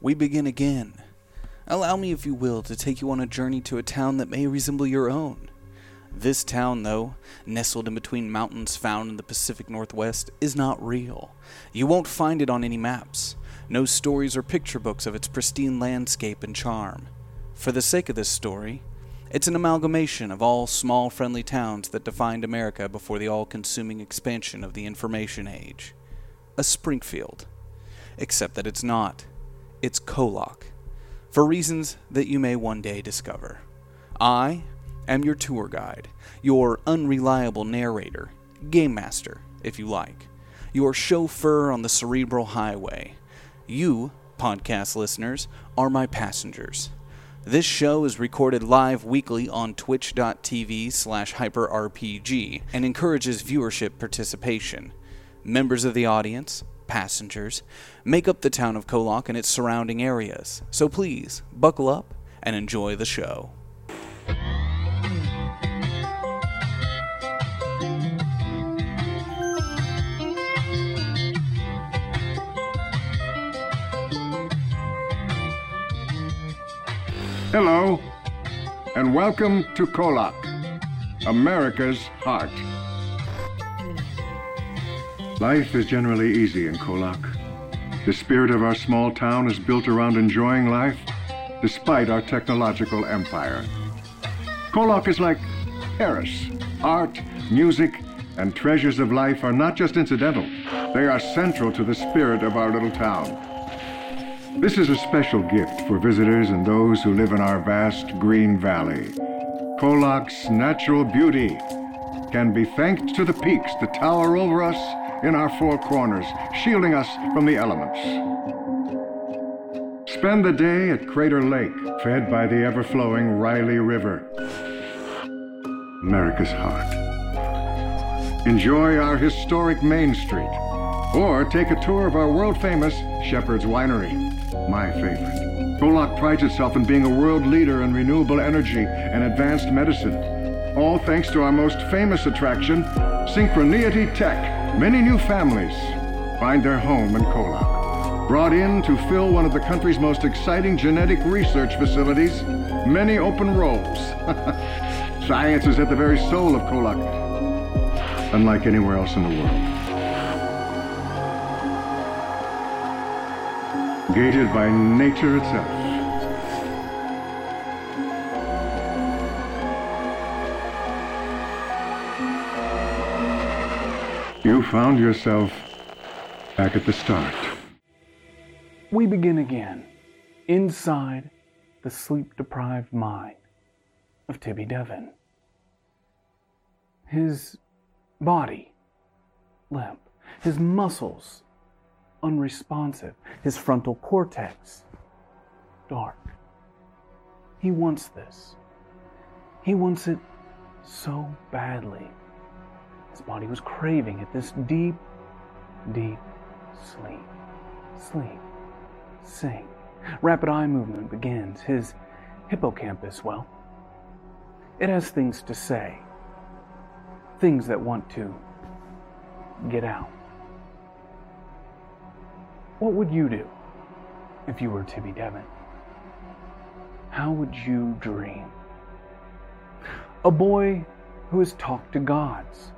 we begin again. Allow me, if you will, to take you on a journey to a town that may resemble your own. This town, though, nestled in between mountains found in the Pacific Northwest, is not real. You won't find it on any maps. No stories or picture books of its pristine landscape and charm. For the sake of this story, it's an amalgamation of all small, friendly towns that defined America before the all consuming expansion of the information age. A Springfield. Except that it's not. It's Kolok. For reasons that you may one day discover. I am your tour guide, your unreliable narrator, game master, if you like, your chauffeur on the cerebral highway. You, podcast listeners, are my passengers. This show is recorded live weekly on twitch.tv slash hyperrpg and encourages viewership participation. Members of the audience, passengers, make up the town of Kolok and its surrounding areas, so please buckle up and enjoy the show. Hello, and welcome to Kolak, America's heart. Life is generally easy in Kolak. The spirit of our small town is built around enjoying life despite our technological empire. Kolak is like Paris. Art, music, and treasures of life are not just incidental, they are central to the spirit of our little town. This is a special gift for visitors and those who live in our vast green valley. Kolak's natural beauty can be thanked to the peaks that tower over us in our four corners, shielding us from the elements. Spend the day at Crater Lake, fed by the ever flowing Riley River. America's heart. Enjoy our historic Main Street, or take a tour of our world famous Shepherd's Winery my favorite. Kolak prides itself in being a world leader in renewable energy and advanced medicine. All thanks to our most famous attraction, Synchroneity Tech. Many new families find their home in Kolak. Brought in to fill one of the country's most exciting genetic research facilities, many open roles. Science is at the very soul of Kolak, unlike anywhere else in the world. gated by nature itself. You found yourself back at the start. We begin again inside the sleep deprived mind of Tibby Devon. His body limp, his muscles unresponsive, his frontal cortex dark. He wants this. He wants it so badly. His body was craving it, this deep, deep sleep. Sleep. Sing. Rapid eye movement begins. His hippocampus, well, it has things to say, things that want to get out. What would you do if you were Tibby Devon? How would you dream? A boy who has talked to gods,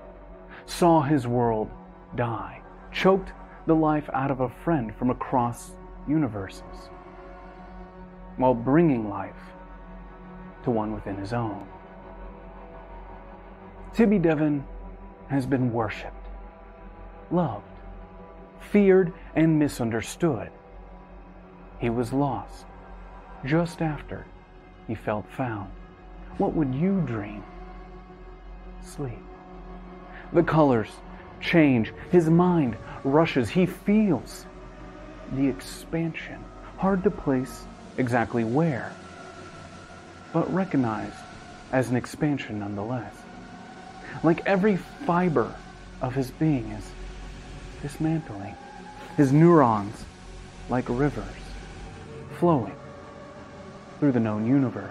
saw his world die, choked the life out of a friend from across universes, while bringing life to one within his own. Tibby Devon has been worshipped, loved, feared, and misunderstood. He was lost just after he felt found. What would you dream? Sleep. The colors change. His mind rushes. He feels the expansion. Hard to place exactly where, but recognized as an expansion nonetheless. Like every fiber of his being is dismantling. His neurons, like rivers, flowing through the known universe.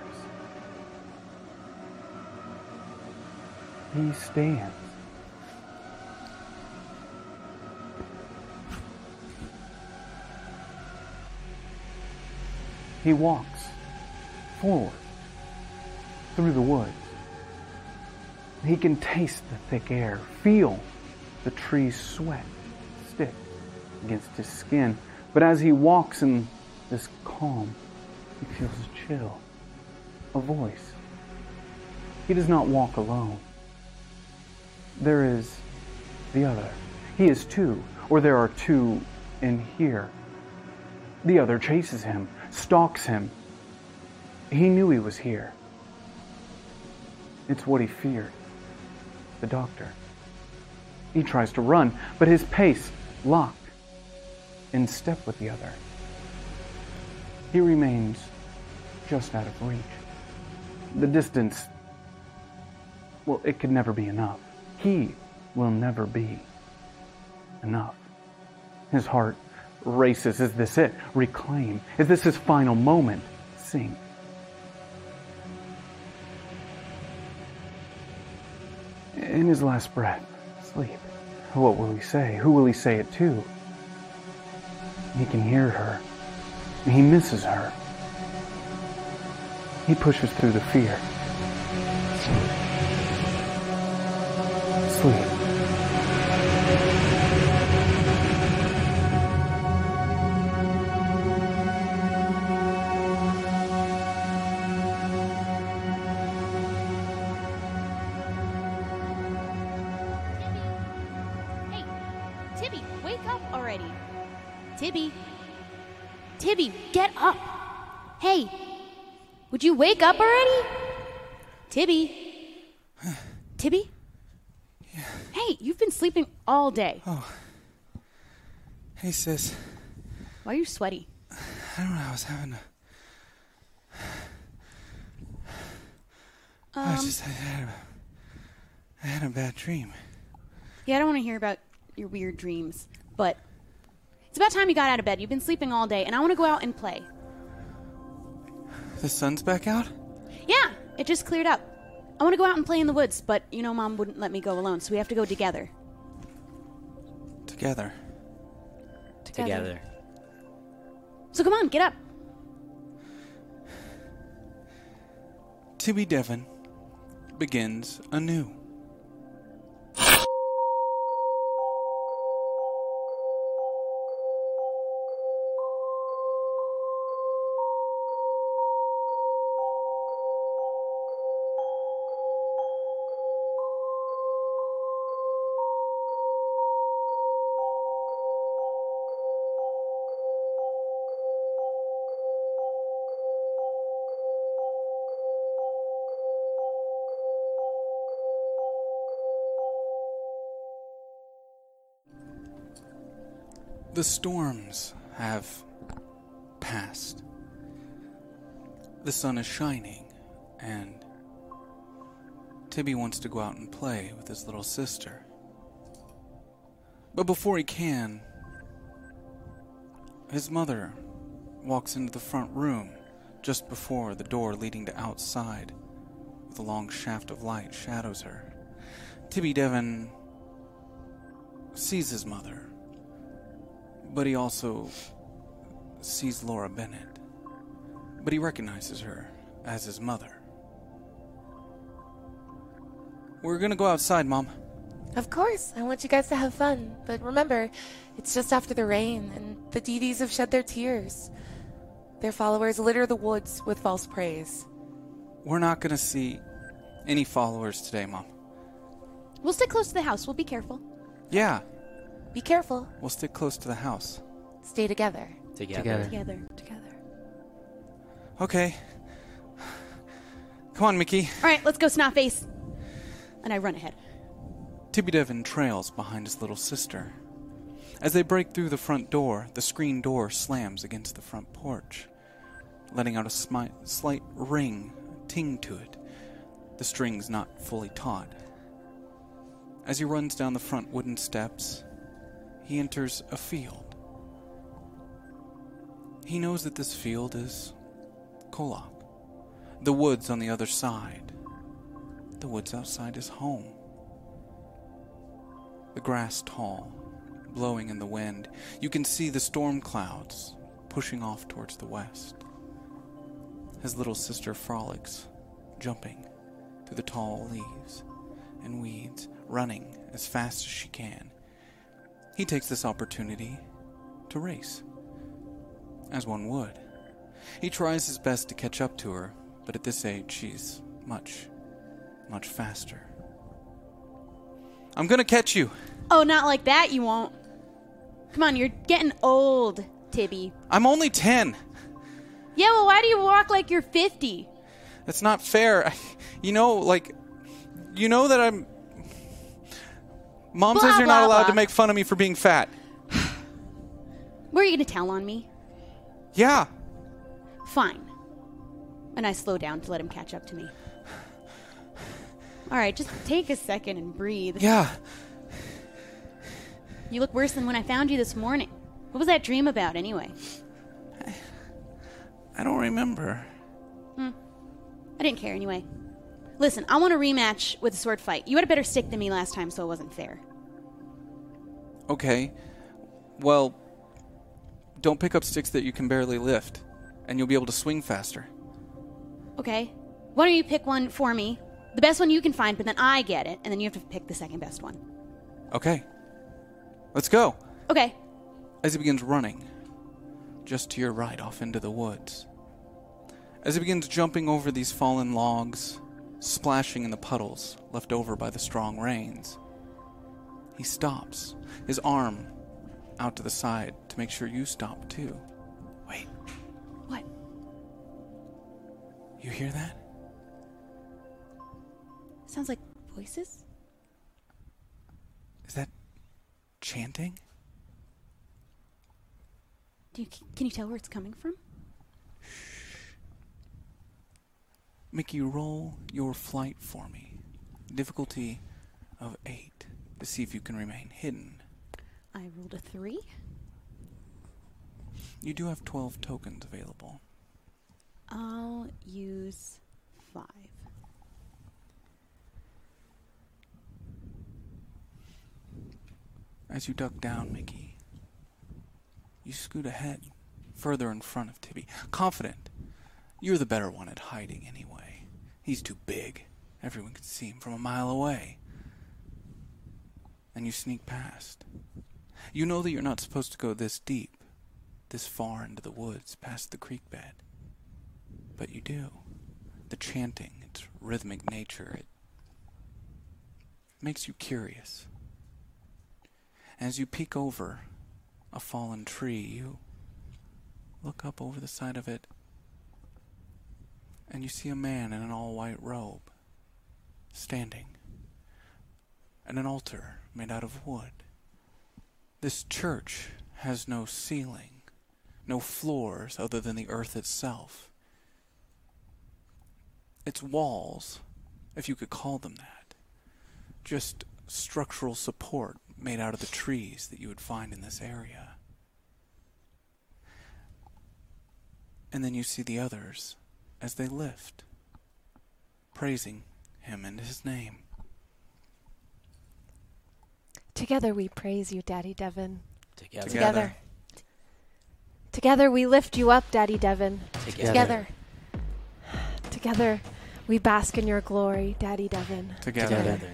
He stands. He walks forward through the woods. He can taste the thick air, feel the trees sweat stick against his skin. But as he walks in this calm, he feels a chill, a voice. He does not walk alone. There is the other. He is two, or there are two in here. The other chases him, stalks him. He knew he was here. It's what he feared the doctor. He tries to run, but his pace locked in step with the other. He remains just out of reach. The distance, well, it could never be enough. He will never be enough. His heart races. Is this it? Reclaim. Is this his final moment? Sing. In his last breath, sleep. What will he say? Who will he say it to? He can hear her. He misses her. He pushes through the fear. Sleep. Tibby. Tibby? Yeah. Hey, you've been sleeping all day. Oh. Hey, sis. Why are you sweaty? I don't know. I was having a. I Um, just I had a, I had a bad dream. Yeah, I don't want to hear about your weird dreams, but it's about time you got out of bed. You've been sleeping all day, and I want to go out and play. The sun's back out. Yeah, it just cleared up. I want to go out and play in the woods, but you know, Mom wouldn't let me go alone, so we have to go together. Together. together. So come on, get up. Tibby Devon begins anew. The storms have passed. The sun is shining, and Tibby wants to go out and play with his little sister. But before he can, his mother walks into the front room just before the door leading to outside, with a long shaft of light shadows her. Tibby Devon sees his mother but he also sees Laura Bennett. But he recognizes her as his mother. We're gonna go outside, Mom. Of course, I want you guys to have fun. But remember, it's just after the rain, and the DDs have shed their tears. Their followers litter the woods with false praise. We're not gonna see any followers today, Mom. We'll stick close to the house. We'll be careful. Yeah, Be careful. we'll stick close to the house. Stay together. Together. Together. Together. Okay. Come on, Mickey. All right, let's go, Snotface. And I run ahead. Tibby Devon trails behind his little sister. As they break through the front door, the screen door slams against the front porch, letting out a smi- slight ring, ting to it, the strings not fully taut. As he runs down the front wooden steps, he enters a field. He knows that this field is Kolok, the woods on the other side, the woods outside his home the grass tall, blowing in the wind. You can see the storm clouds pushing off towards the west. his little sister frolics, jumping through the tall leaves and weeds, running as fast as she can. He takes this opportunity to race, as one would. He tries his best to catch up to her, but at this age, she's much, much faster. I'm gonna catch you. Oh, not like that, you won't. Come on, you're getting old, Tibby. I'm only 10. Yeah, well, why do you walk like you're 50? That's not fair. I- You know, like, you know that I'm. Mom Blah, says you're not blah, allowed to make fun of me for being fat. Were you gonna tell on me? Yeah. Fine. And I slow down to let him catch up to me. All right, just take a second and breathe. Yeah. You look worse than when I found you this morning. What was that dream about, anyway? I don't remember. Hmm. I didn't care anyway. Listen, I want a rematch with a sword fight. You had a better stick than me last time, so it wasn't fair. Okay. Well, don't pick up sticks that you can barely lift, and you'll be able to swing faster. Okay. Why don't you pick one for me? The best one you can find, but then I get it, and then you have to pick the second best one. Okay. Let's go. Okay. As he begins running, just to your right off into the woods. As he begins jumping over these fallen logs, splashing in the puddles left over by the strong rains, he stops, his arm out to the side to make sure you stop too. Wait, What? you hear that? Sounds like voices? Is that chanting? Do you, can you tell where it's coming from? Mickey, roll your flight for me. Difficulty of eight to see if you can remain hidden. I rolled a three. You do have 12 tokens available. I'll use five. As you duck down, Mickey, you scoot ahead, further in front of Tibby, confident. You're the better one at hiding anyway. He's too big. Everyone can see him from a mile away. And you sneak past. You know that you're not supposed to go this deep, this far into the woods, past the creek bed. But you do. The chanting, its rhythmic nature, it makes you curious. As you peek over a fallen tree, you look up over the side of it and you see a man in an all white robe standing at an altar made out of wood. This church has no ceiling, no floors other than the earth itself. Its walls, if you could call them that, just structural support made out of the trees that you would find in this area. And then you see the others as they lift, praising him and his name. Together we praise you, Daddy Devon. Together. Together. Together we lift you up, Daddy Devon. Together. Together we bask in your glory, Daddy Devon. Together. Together.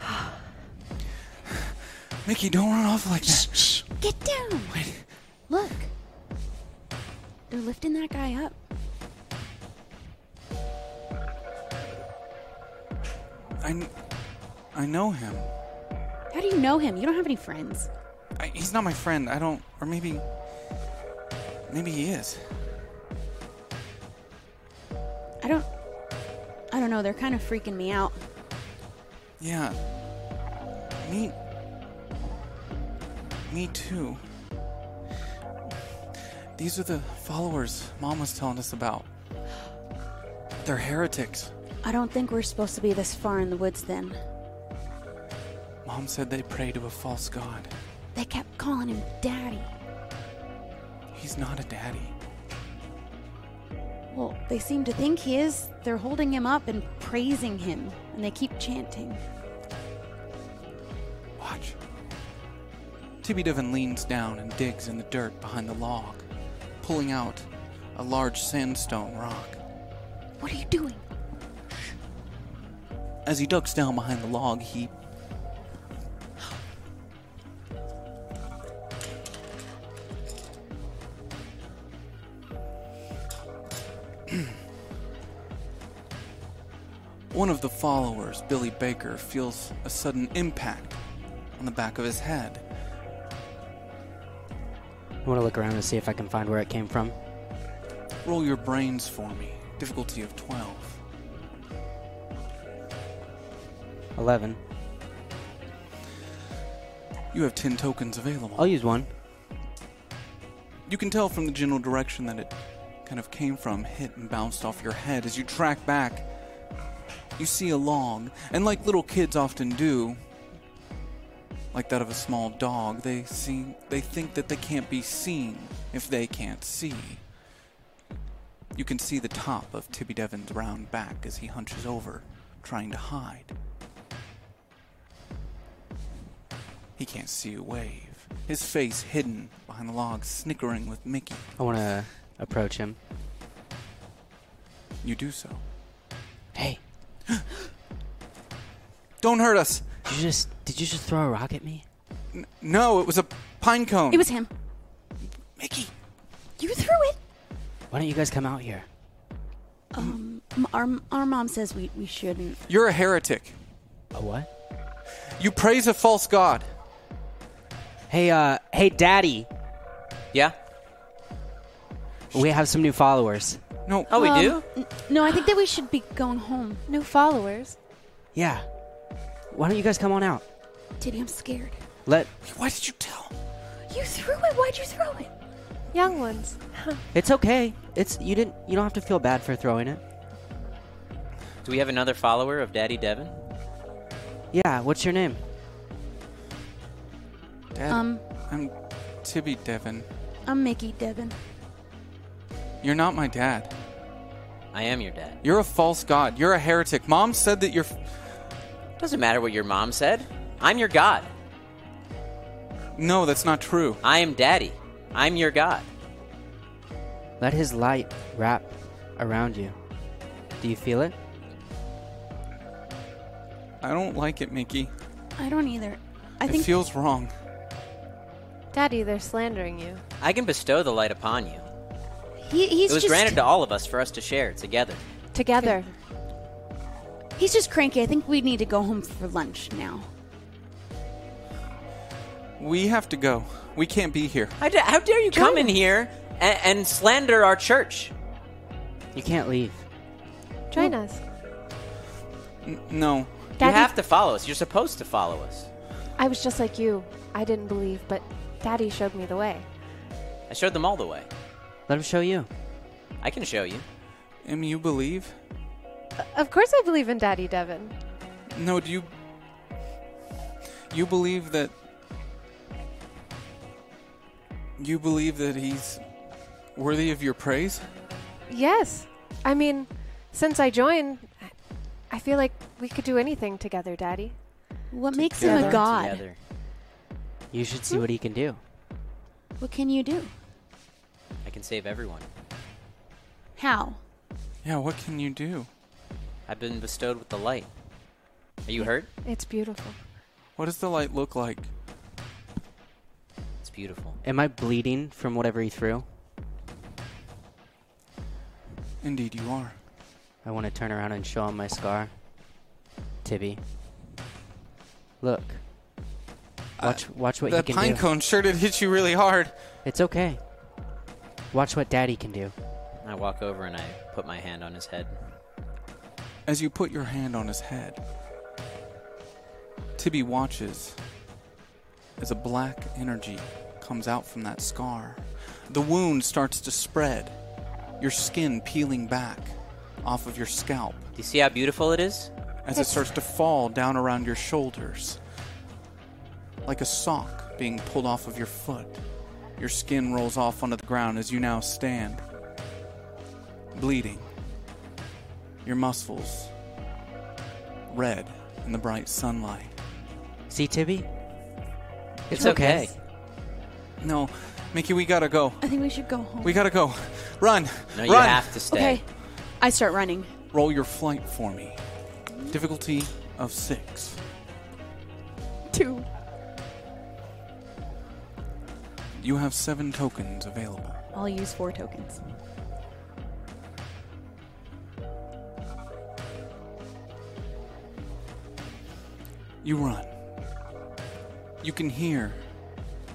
Mickey, don't run off like that. Shh! Get down! Wait. Look. They're lifting that guy up. I, I know him. How do you know him? You don't have any friends. I, he's not my friend. I don't. Or maybe. Maybe he is. I don't. I don't know. They're kind of freaking me out. Yeah. Me. Me too. These are the followers Mom was telling us about. They're heretics. I don't think we're supposed to be this far in the woods then. Mom said they pray to a false god. They kept calling him Daddy. He's not a daddy. Well, they seem to think he is. They're holding him up and praising him, and they keep chanting. Watch. Tibby Devon leans down and digs in the dirt behind the log, pulling out a large sandstone rock. What are you doing? As he ducks down behind the log, he. One of the followers, Billy Baker, feels a sudden impact on the back of his head. I want to look around and see if I can find where it came from. Roll your brains for me. Difficulty of 12. 11. You have 10 tokens available. I'll use one. You can tell from the general direction that it kind of came from, hit and bounced off your head. As you track back, you see a log, and like little kids often do, like that of a small dog, they see they think that they can't be seen if they can't see. You can see the top of Tibby Devon's round back as he hunches over, trying to hide. He can't see a wave. His face hidden behind the log, snickering with Mickey. I want to approach him. You do so. Hey, Don't hurt us. did you just did you just throw a rock at me? N- no, it was a pine cone. It was him. Mickey. You threw it. Why don't you guys come out here? Um, m- our our mom says we we shouldn't. You're a heretic. A what? You praise a false god. Hey, uh, hey, Daddy. Yeah? We have some new followers. No. Oh, we Um, do? n- No, I think that we should be going home. New followers. Yeah. Why don't you guys come on out? Titty, I'm scared. Let Why did you tell? You threw it. Why'd you throw it? Young ones. it's okay. It's you didn't you don't have to feel bad for throwing it. Do we have another follower of Daddy Devon? Yeah. What's your name? Dad, Um, I'm Tibby Devon. I'm Mickey Devon. You're not my dad. I am your dad. You're a false god. You're a heretic. Mom said that you're. F- Doesn't matter what your mom said. I'm your God. no, that's not true. I am Daddy. I'm your God. Let his light wrap around you. Do you feel it? I don't like it, Mickey. I don't either. I it think feels wrong. Daddy, they're slandering you. I can bestow the light upon you. he, he's it was just granted to all of us for us to share together. Together. he's just cranky. I think we need to go home for lunch now. We have to go. We can't be here. How, da- how dare you come in here and, and slander our church? You can't leave. Join us. N- no. Daddy, You have to follow us. You're supposed to follow us. I was just like you. I didn't believe, but Daddy showed me the way. I showed them all the way. Let him show you. I can show you. Em, you believe? Uh, of course I believe in Daddy Devon. No, do you. You believe that. You believe that he's worthy of your praise? Yes. I mean, since I joined, I feel like we could do anything together, Daddy. What makes him a god? together. You should see what he can do. What can you do? I can save everyone. How? Yeah, what can you do? I've been bestowed with the light. Are you hurt? It's beautiful. What does the light look like? It's beautiful. Am I bleeding from whatever he threw? Indeed, you are. I want to turn around and show him my scar. Tibby. Look. Watch watch what that he can pine do. cone sure did hit you really hard. It's okay. Watch what daddy can do. I walk over and I put my hand on his head. As you put your hand on his head, Tibby watches as a black energy comes out from that scar. The wound starts to spread, your skin peeling back off of your scalp Do you see how beautiful it is? as it starts to fall down around your shoulders. Like a sock being pulled off of your foot. Your skin rolls off onto the ground as you now stand, bleeding. Your muscles red in the bright sunlight. See Tibby? It's okay. No, Mickey, we gotta go. I think we should go home. We gotta go. Run. No, you Run. have to stay. okay. I start running. Roll your flight for me. Difficulty of six. Two. You have seven tokens available. I'll use four tokens. You run. You can hear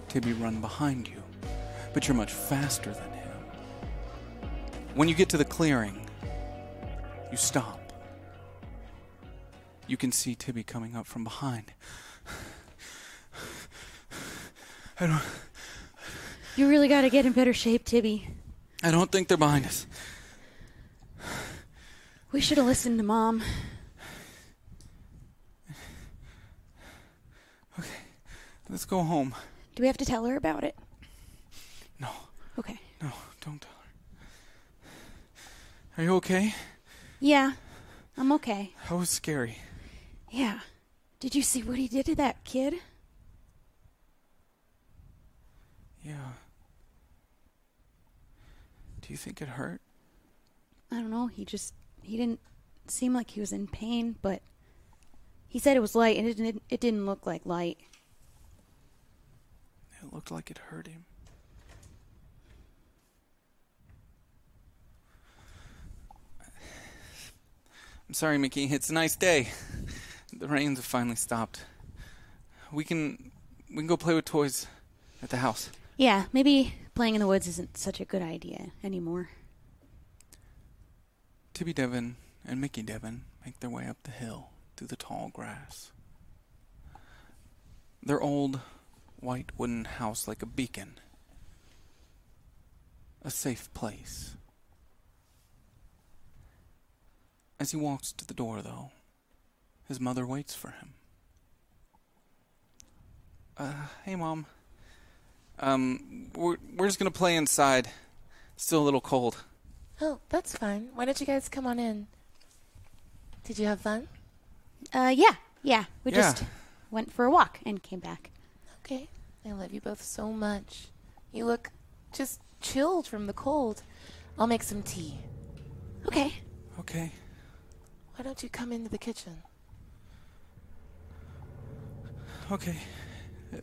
Tibby run behind you, but you're much faster than him. When you get to the clearing, you stop. You can see Tibby coming up from behind. I don't, You really got to get in better shape, Tibby. I don't think they're behind us. We should have listened to Mom. Okay, let's go home. Do we have to tell her about it? No, Okay. no, don't tell her. Are you okay? Yeah, I'm okay. That was scary. Yeah. Did you see what he did to that kid? Yeah. Do you think it hurt? I don't know. He just he didn't seem like he was in pain, but he said it was light, and it didn't. It didn't look like light. It looked like it hurt him. I'm sorry, Mickey. It's a nice day. The rains have finally stopped. We can we can go play with toys at the house. Yeah, maybe playing in the woods isn't such a good idea anymore. Tibby Devon and Mickey Devon make their way up the hill through the tall grass. Their old white wooden house like a beacon. A safe place. As he walks to the door, though, his mother waits for him. Uh, hey, Mom. Um, we're, we're just gonna play inside. Still a little cold. Oh, that's fine. Why don't you guys come on in? Did you have fun? Uh, yeah, yeah. We Yeah. just went for a walk and came back. Okay. I love you both so much. You look just chilled from the cold. I'll make some tea. Okay. Okay. Why don't you come into the kitchen? Okay. Uh,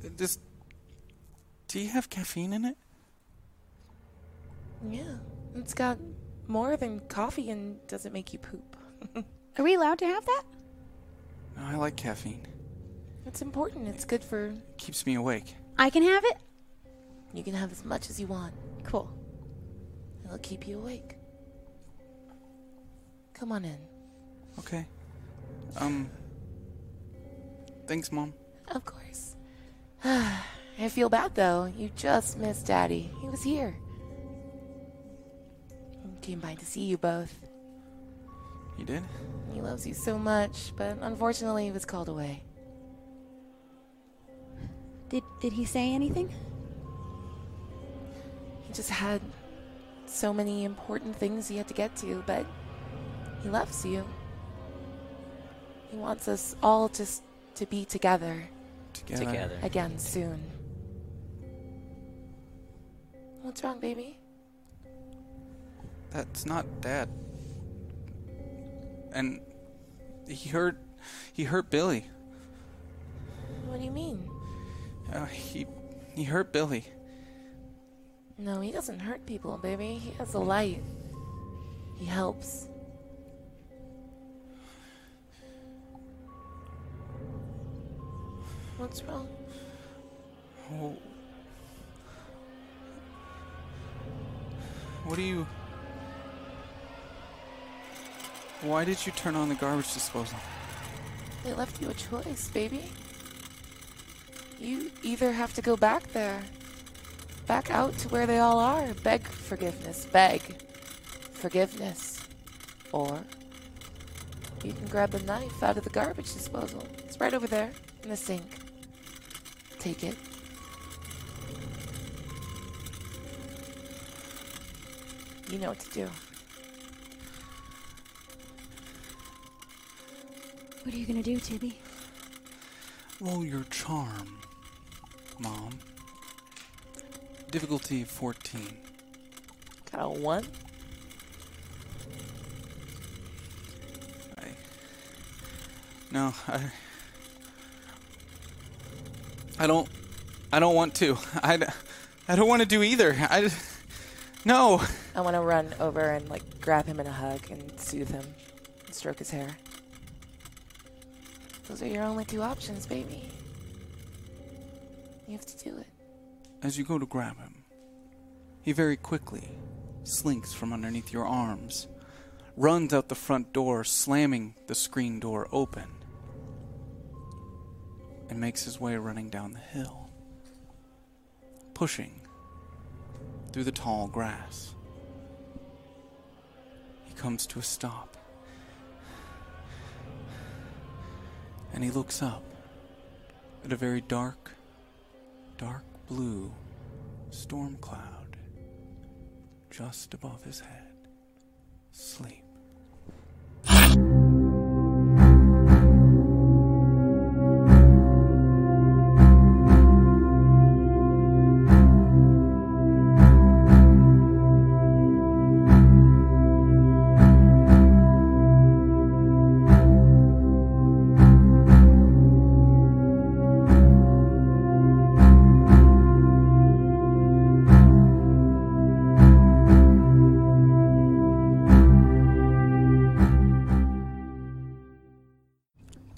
Does you have caffeine in it? Yeah. It's got more than coffee and doesn't make you poop. Are we allowed to have that? No, I like caffeine. It's important. It's good for. keeps me awake. I can have it. You can have as much as you want. Cool. It'll keep you awake. Come on in. Okay. Um. Thanks, Mom. Of course. I feel bad though. You just missed Daddy. He was here. He came by to see you both. He did? He loves you so much, but unfortunately he was called away. Did Did he say anything? He just had so many important things he had to get to, but he loves you. He wants us all just to be together Together. Together. again soon. What's wrong, baby? That's not Dad. And he hurt. He hurt Billy. What do you mean? Uh, he he hurt Billy. No, he doesn't hurt people, baby. He has a light. He helps. What's wrong? Oh. What are you? Why did you turn on the garbage disposal? They left you a choice, baby. You either have to go back there, back out to where they all are, beg forgiveness, beg forgiveness, or you can grab a knife out of the garbage disposal. It's right over there in the sink. Take it. You know what to do. What are you gonna do, Tibby? Roll your charm, Mom. Difficulty 14. Got a one? I. No, I. I don't. I don't want to. I, I don't want to do either. I. No. I want to run over and like grab him in a hug and soothe him, and stroke his hair. Those are your only two options, baby. You have to do it. As you go to grab him, he very quickly slinks from underneath your arms, runs out the front door, slamming the screen door open, and makes his way running down the hill, pushing through the tall grass. Comes to a stop, and he looks up at a very dark, dark blue storm cloud just above his head. Sleep.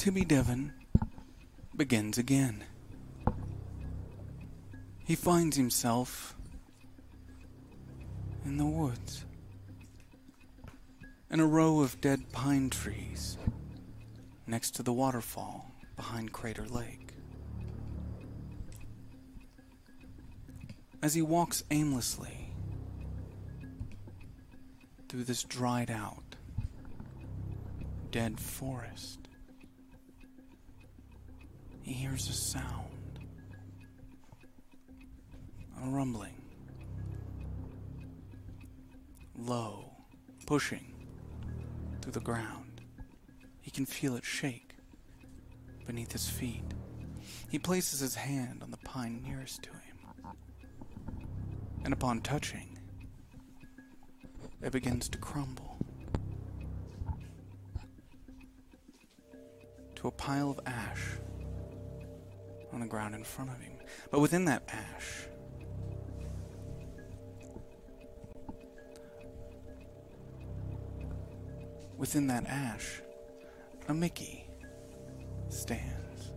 Tibby Devon begins again. He finds himself in the woods, in a row of dead pine trees next to the waterfall behind Crater Lake. As he walks aimlessly through this dried out, dead forest, he hears a sound. A rumbling. Low, pushing through the ground. He can feel it shake beneath his feet. He places his hand on the pine nearest to him. And upon touching, it begins to crumble to a pile of ash on the ground in front of him. But within that ash, within that ash, a Mickey stands.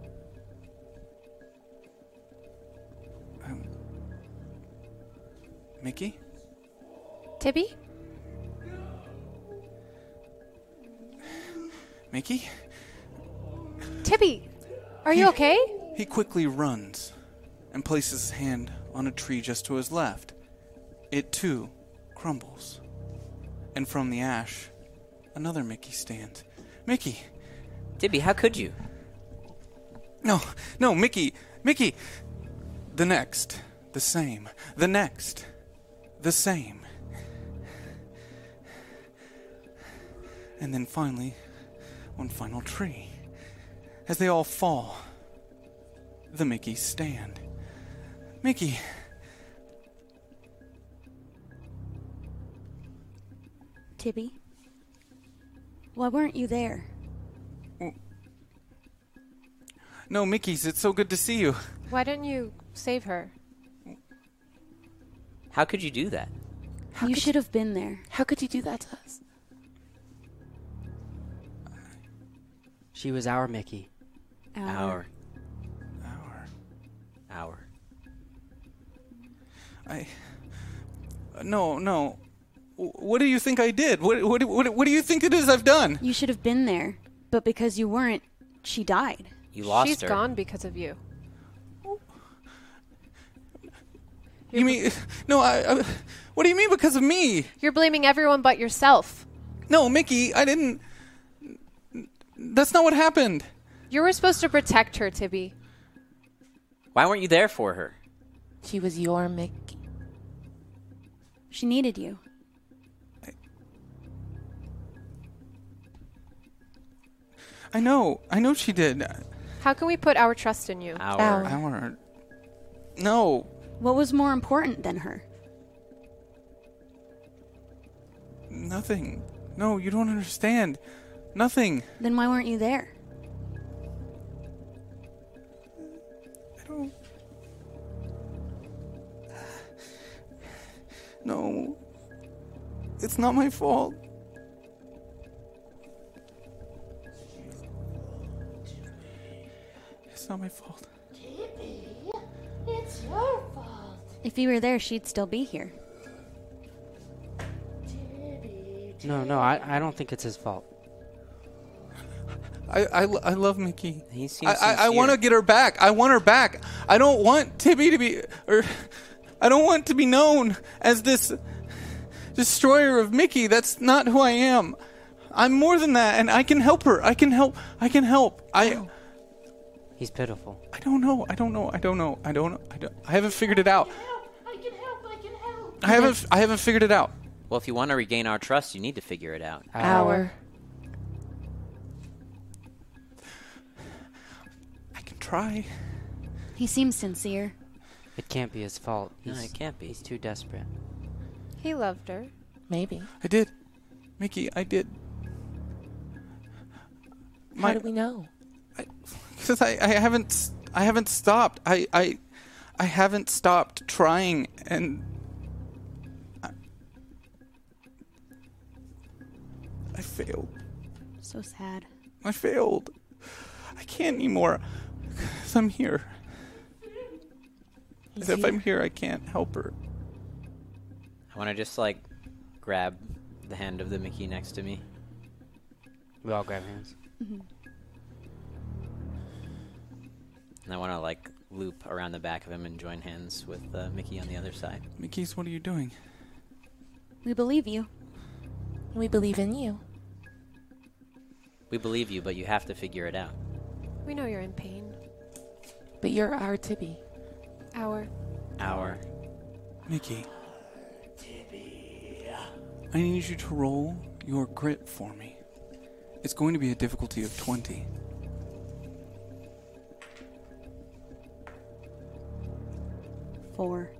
Um, Mickey? Tibby? Mickey? Tibby, are you okay? He quickly runs and places his hand on a tree just to his left. It too crumbles. And from the ash, another Mickey stands. Mickey! Tibby, how could you? No, no, Mickey! Mickey! The next. The same. The next. The same. And then finally, one final tree. As they all fall, the Mickey stand. Mickey! Tibby? Why weren't you there? Oh. No, Mickey's, it's so good to see you. Why didn't you save her? How could you do that? you should have been there. How could you do that to us? She was our Mickey. Our. Our. Our. I. No, no. W- What do you think I did? What, what, what, what do you think it is I've done? You should have been there, but because you weren't, she died. You lost She's her. She's gone because of you. You mean. No, I, I. What do you mean because of me? You're blaming everyone but yourself. No, Mickey, I didn't. That's not what happened. You were supposed to protect her, Tibby. Why weren't you there for her? She was your Mickey. She needed you. I know. I know she did. How can we put our trust in you? Our. Our. Our. No. What was more important than her? Nothing. No, you don't understand. Nothing. Then why weren't you there? No. It's not my fault. It's not my fault. Tibby? It's your fault. If you were there, she'd still be here. No, no, I, I don't think it's his fault. I, I, I love Mickey. He seems I, I, I want to get her back. I want her back. I don't want Tibby to be, or I don't want to be known as this destroyer of Mickey. That's not who I am. I'm more than that, and I can help her. I can help. I can help. I, He's pitiful. I don't know. I don't know. I don't know. I don't know. I don't. I haven't figured it out. I can help. I can help. I haven't. I haven't figured it out. Well, if you want to regain our trust, you need to figure it out. Hour. I can try. He seems sincere. It can't be his fault. No, it can't be. He's too desperate. He loved her. Maybe. I did, Mickey. I did. How do we know? because I, I haven't s- I haven't stopped. I I I haven't stopped trying and I, I failed. So sad. I failed. I can't anymore. Cause I'm here. As if I'm here, I can't help her. I want to just like grab the hand of the Mickey next to me. We all grab hands. And I want to like loop around the back of him and join hands with uh, Mickey on the other side. Mickey's, what are you doing? We believe you. We believe in you. We believe you, but you have to figure it out. We know you're in pain. But you're our Tibby. Our. Our Mickey. I need you to roll your grit for me. It's going to be a difficulty of 20. Four.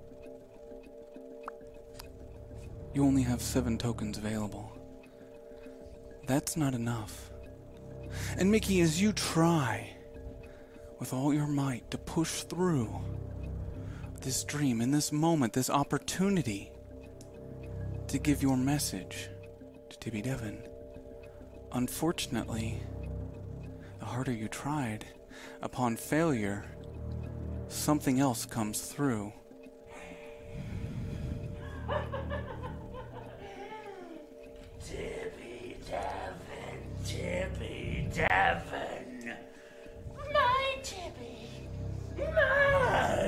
You only have seven tokens available. That's not enough. And Mickey, as you try with all your might to push through this dream in this moment, this opportunity to give your message to Tibby Devon, unfortunately, the harder you tried, upon failure, something else comes through. Tibby Devon, Tibby Devon. My Tibby. My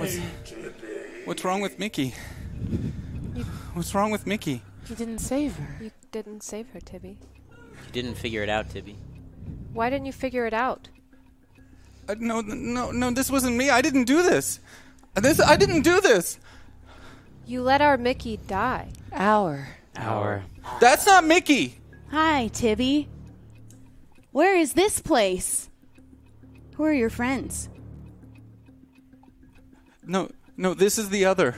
What's- wrong with Mickey? What's wrong with Mickey? You didn't save her. You didn't save her, Tibby. You didn't figure it out, Tibby. Why didn't you figure it out? Uh, no, no, no. This wasn't me. I didn't do this. This I didn't do this. You let our Mickey die. Our. Our. That's not Mickey. Hi, Tibby. Where is this place? Who are your friends? No, no. This is the other.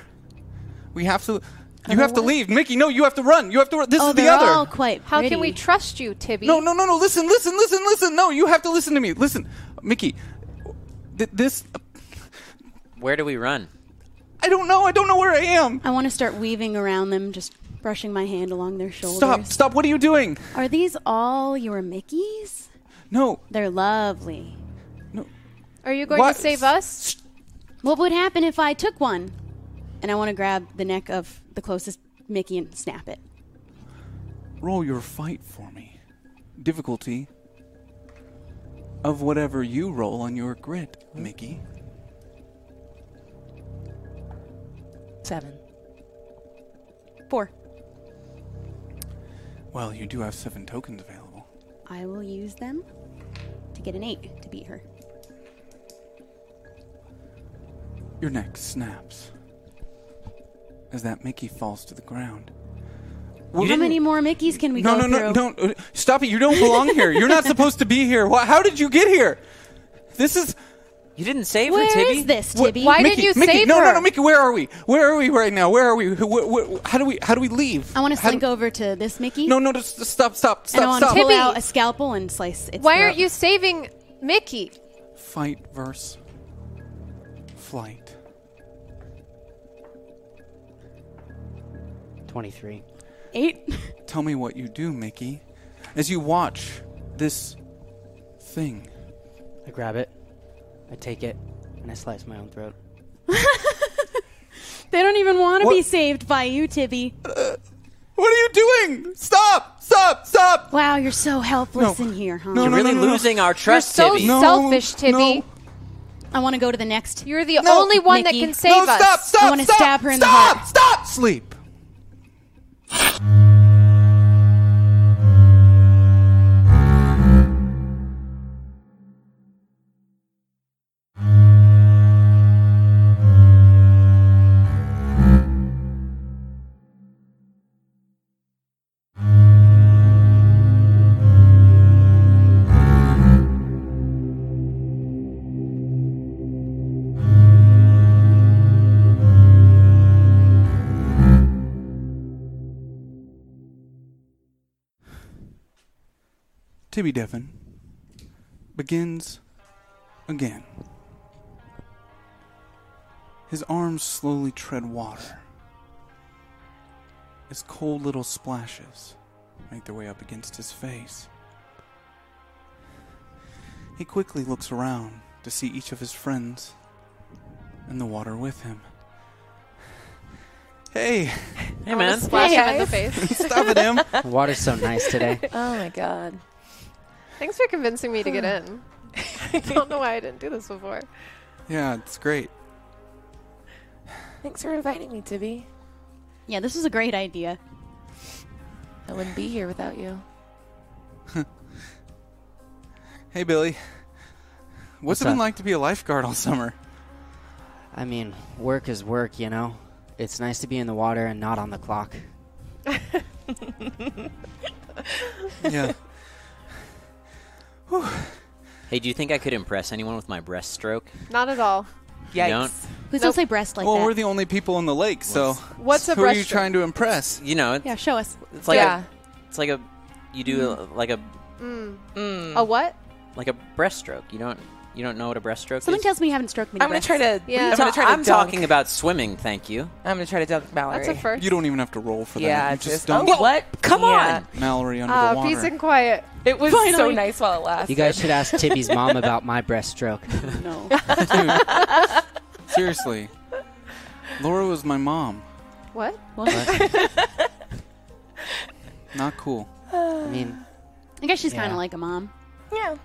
We have to. You oh, have to leave, Mickey. No, you have to run. You have to. run. This oh, is the they're other. all quite How pretty. can we trust you, Tibby? No, no, no, no. Listen, listen, listen, listen. No, you have to listen to me. Listen, Mickey. Th- this. Where do we run? I don't know. I don't know where I am. I want to start weaving around them, just brushing my hand along their shoulders. Stop! Stop! What are you doing? Are these all your Mickeys? No. They're lovely. No. Are you going What? to save us? What would happen if I took one? And I want to grab the neck of the closest Mickey and snap it. Roll your fight for me. Difficulty of whatever you roll on your grit, Mickey. Seven. Four. Well, you do have seven tokens available. I will use them to get an eight to beat her. Your neck snaps as that Mickey falls to the ground. How many more Mickeys can we no, go no, through? no, don't uh, stop it! You don't belong here. You're not supposed to be here. Wha how did you get here? This is You didn't save Where her, Tibby. is this, What- Tibby? Why Mickey, did you Mickey, save no, her? no, no, no, Mickey, where are we? Where are we right now? Where are we? Wh- wh- wh- how do we? How do we leave? I want to slink do- over to this Mickey. No, no, just, just stop, stop, stop, and I stop, want to pull Tibby. out a scalpel and slice its Why throat. aren't you saving Mickey? Fight verse flight. 23. eight? Tell me what you do, Mickey, as you watch this thing. I grab it, I take it, and I slice my own throat. They don't even want to What? be saved by you, Tibby. Uh, what are you doing? Stop! Stop! Stop! Wow, you're so helpless No. in here, huh? No, You're no, really no, no. losing our trust, You're so Tibby. No, selfish, Tibby. I want to go to the next. You're the No, only one Mickey. that can save no, us. stop! Stop! I wanna stop, stab her in the heart. stop, heart. Stop! Sleep. Tibby Devon begins again. His arms slowly tread water. His cold little splashes make their way up against his face. He quickly looks around to see each of his friends in the water with him. Hey, Hey, man. Splash him in the face. stop it, him. Water's so nice today. Oh my god. Thanks for convincing me to get in. I don't know why I didn't do this before. Yeah, it's great. Thanks for inviting me, Tibby. Yeah, this is a great idea. I wouldn't be here without you. Hey, Billy. What's, What's it been up? like to be a lifeguard all summer? I mean, work is work, you know? It's nice to be in the water and not on the clock. yeah. Hey, do you think I could impress anyone with my breaststroke? Not at all. You don't? Please Nope. don't say breast like well, that. we're the only people in the lake, so What's a who are you breaststroke? trying to impress? You know, it's, yeah, show us. it's like yeah. a, it's like a, you do a, like a, Mm. Mm. A what? like a breaststroke. You don't, you don't know what a breaststroke Someone is. tells me you haven't stroked me. I'm gonna try to. Yeah. I'm gonna try to I'm dunk. talking about swimming. Thank you. I'm gonna try to dunk Mallory. That's a first. You don't even have to roll for Yeah, that. You just just. dump Oh, what? Come Yeah. Mallory under Ah, the water. peace and quiet. It was so nice while it lasted. You guys should ask Tibby's mom about my breaststroke. No. Dude, seriously. Laura was my mom. What? What? Not cool. I mean, I guess she's kind of like a mom, Yeah.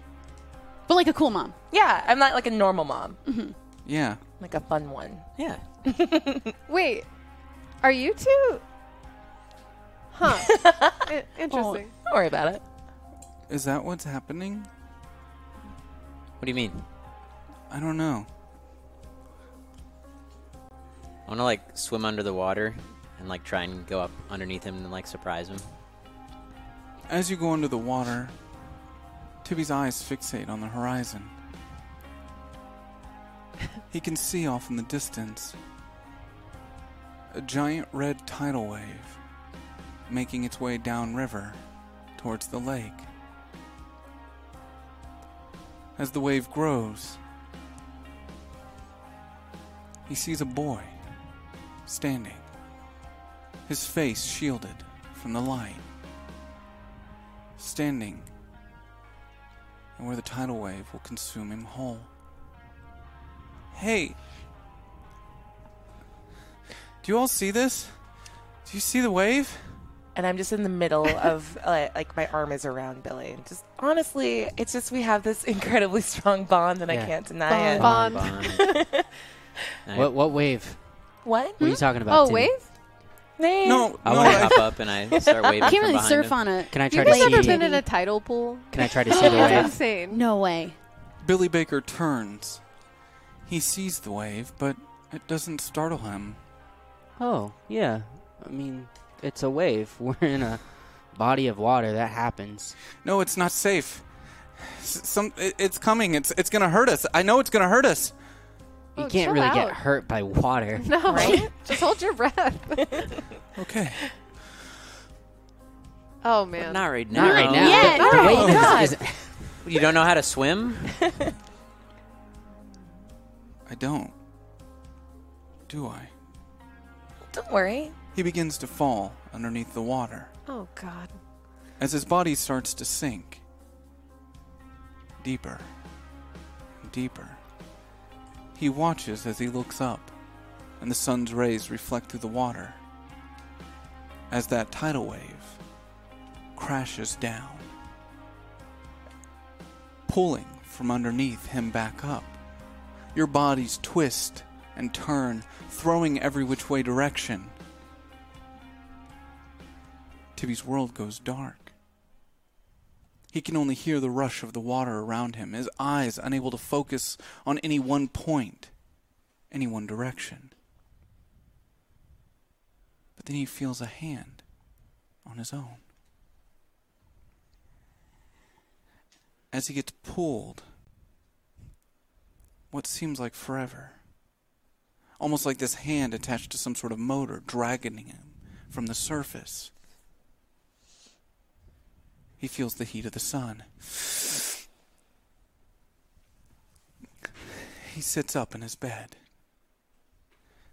But like a cool mom. Yeah. I'm not like a normal mom. Mm-hmm. Yeah. Like a fun one. Yeah. Wait, are you two? Huh. I- interesting. Don't worry about it. Is that what's happening? What do you mean? I don't know. I want to like swim under the water and like try and go up underneath him and like surprise him. As you go under the water, Tibby's eyes fixate on the horizon. he can see off in the distance a giant red tidal wave making its way downriver towards the lake. As the wave grows, he sees a boy standing, his face shielded from the light standing and where the tidal wave will consume him whole. Hey! Do you all see this? Do you see the wave? And I'm just in the middle of uh, like my arm is around Billy. And just honestly, it's just we have this incredibly strong bond, and I can't deny it. Bond. Bond. I- what what wave? What? What are you talking about? Oh, Timmy? wave? Name? No, I no, want to I- hop up and I start waving I can't from really surf him. on it. Can I try You to guys see? ever been in a tidal pool? Can I try to see the It's wave? insane. No way. Billy Baker turns. He sees the wave, but it doesn't startle him. Oh, yeah. I mean, it's a wave. We're in a body of water. That happens. No, it's not safe. S- Some, it, it's coming. It's it's gonna hurt us. I know it's gonna hurt us. You Oh, can't chill really get hurt by water. No, Right? just hold your breath. Okay. oh But man. not right now. Not right now. yet. The, the Oh, wave is- God. is, You don't know how to swim? I don't. Do I? Don't worry. He begins to fall underneath the water Oh God. as his body starts to sink deeper and deeper. He watches as he looks up, and the sun's rays reflect through the water as that tidal wave crashes down, pulling from underneath him back up. Your bodies twist and turn, throwing every which way direction. Tibby's world goes dark. He can only hear the rush of the water around him, his eyes unable to focus on any one point, any one direction. But then he feels a hand on his own. As he gets pulled, what seems like forever, almost like this hand attached to some sort of motor dragging him from the surface. He feels the heat of the sun. He sits up in his bed.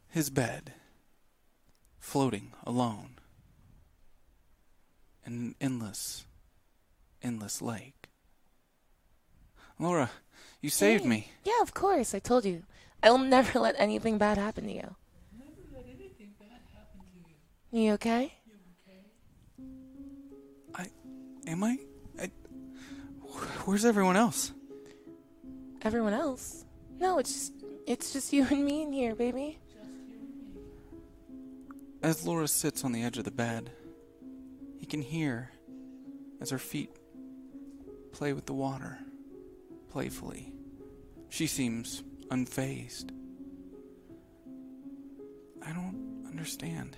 His bed, floating alone in an endless, endless lake. Laura, you saved Hey. me. Yeah, of course. I told you. I'll never let anything bad happen to you. Never let anything bad happen to you You okay? Am I? I? Where's everyone else? Everyone else? No, it's just it's just you and me in here, baby. As Laura sits on the edge of the bed, he can hear as her feet play with the water playfully. She seems unfazed. I don't understand.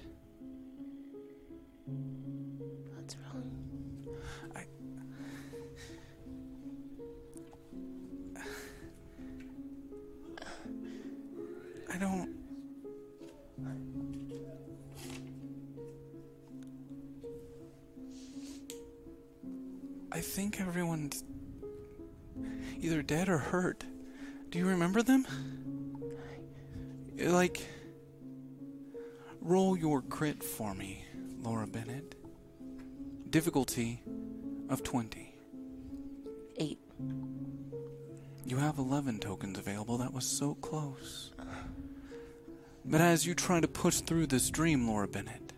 I don't. I think everyone's either dead or hurt. Do you remember them? Like, roll your grit for me, Laura Bennett. Difficulty of 20. Eight. You have 11 tokens available. That was so close. But as you try to push through this dream, Laura Bennett,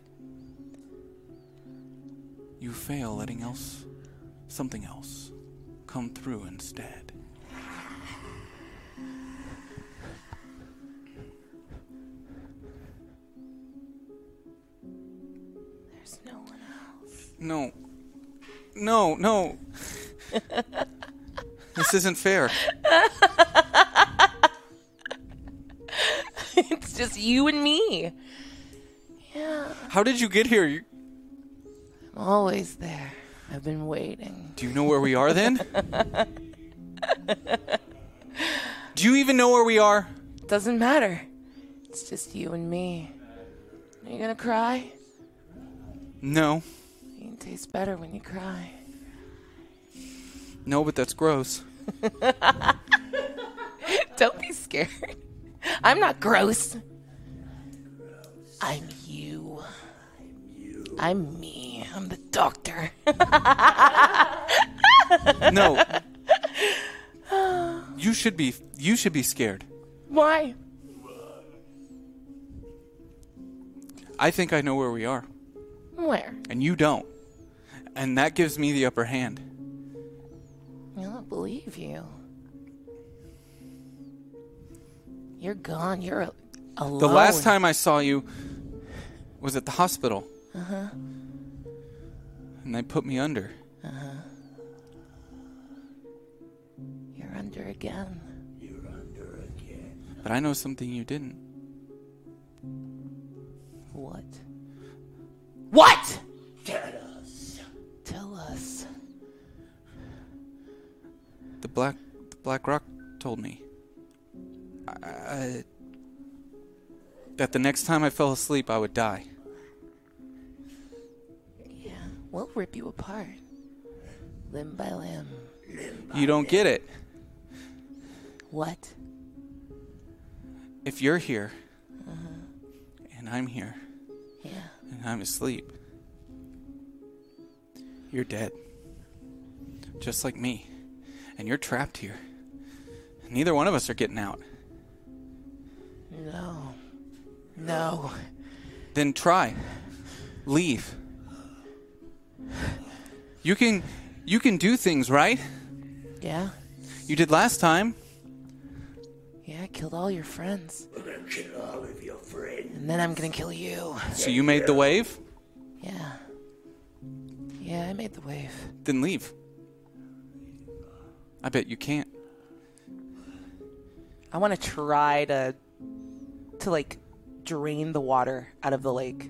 you fail letting else, something else, come through instead. There's no one else. No. No, no. this isn't fair. You and me. Yeah. How did you get here? You, I'm always there. I've been waiting. do you know where we are then? do you even know where we are? Doesn't matter. It's just you and me. Are you gonna cry? No. You can taste better when you cry. No, but that's gross. Don't be scared. I'm not gross. I'm you. I'm me. I'm the doctor. No. you should be you should be scared. Why? I think I know where we are, Where? and you don't. And that gives me the upper hand. I don't believe you. You're gone. You're a- alone. The last time I saw you was at the hospital. Uh-huh. And they put me under. Uh huh. You're under again. You're under again. But I know something you didn't. What? What? Tell us. Tell us. The black the Black Rock told me. I, I, that the next time I fell asleep, I would die. Yeah, we'll rip you apart. Limb by limb. You don't get it. What? If you're here, uh-huh. and I'm here, Yeah. and I'm asleep, you're dead. Just like me. And you're trapped here. Neither one of us are getting out. No. No. Then try. Leave. You can you can do things, right? Yeah? You did last time. Yeah, I killed all your friends. I'm gonna kill all of your friends. And then I'm gonna kill you. So you made the wave? Yeah. Yeah, I made the wave. Then leave. I bet you can't. I want to try to to like drain the water out of the lake.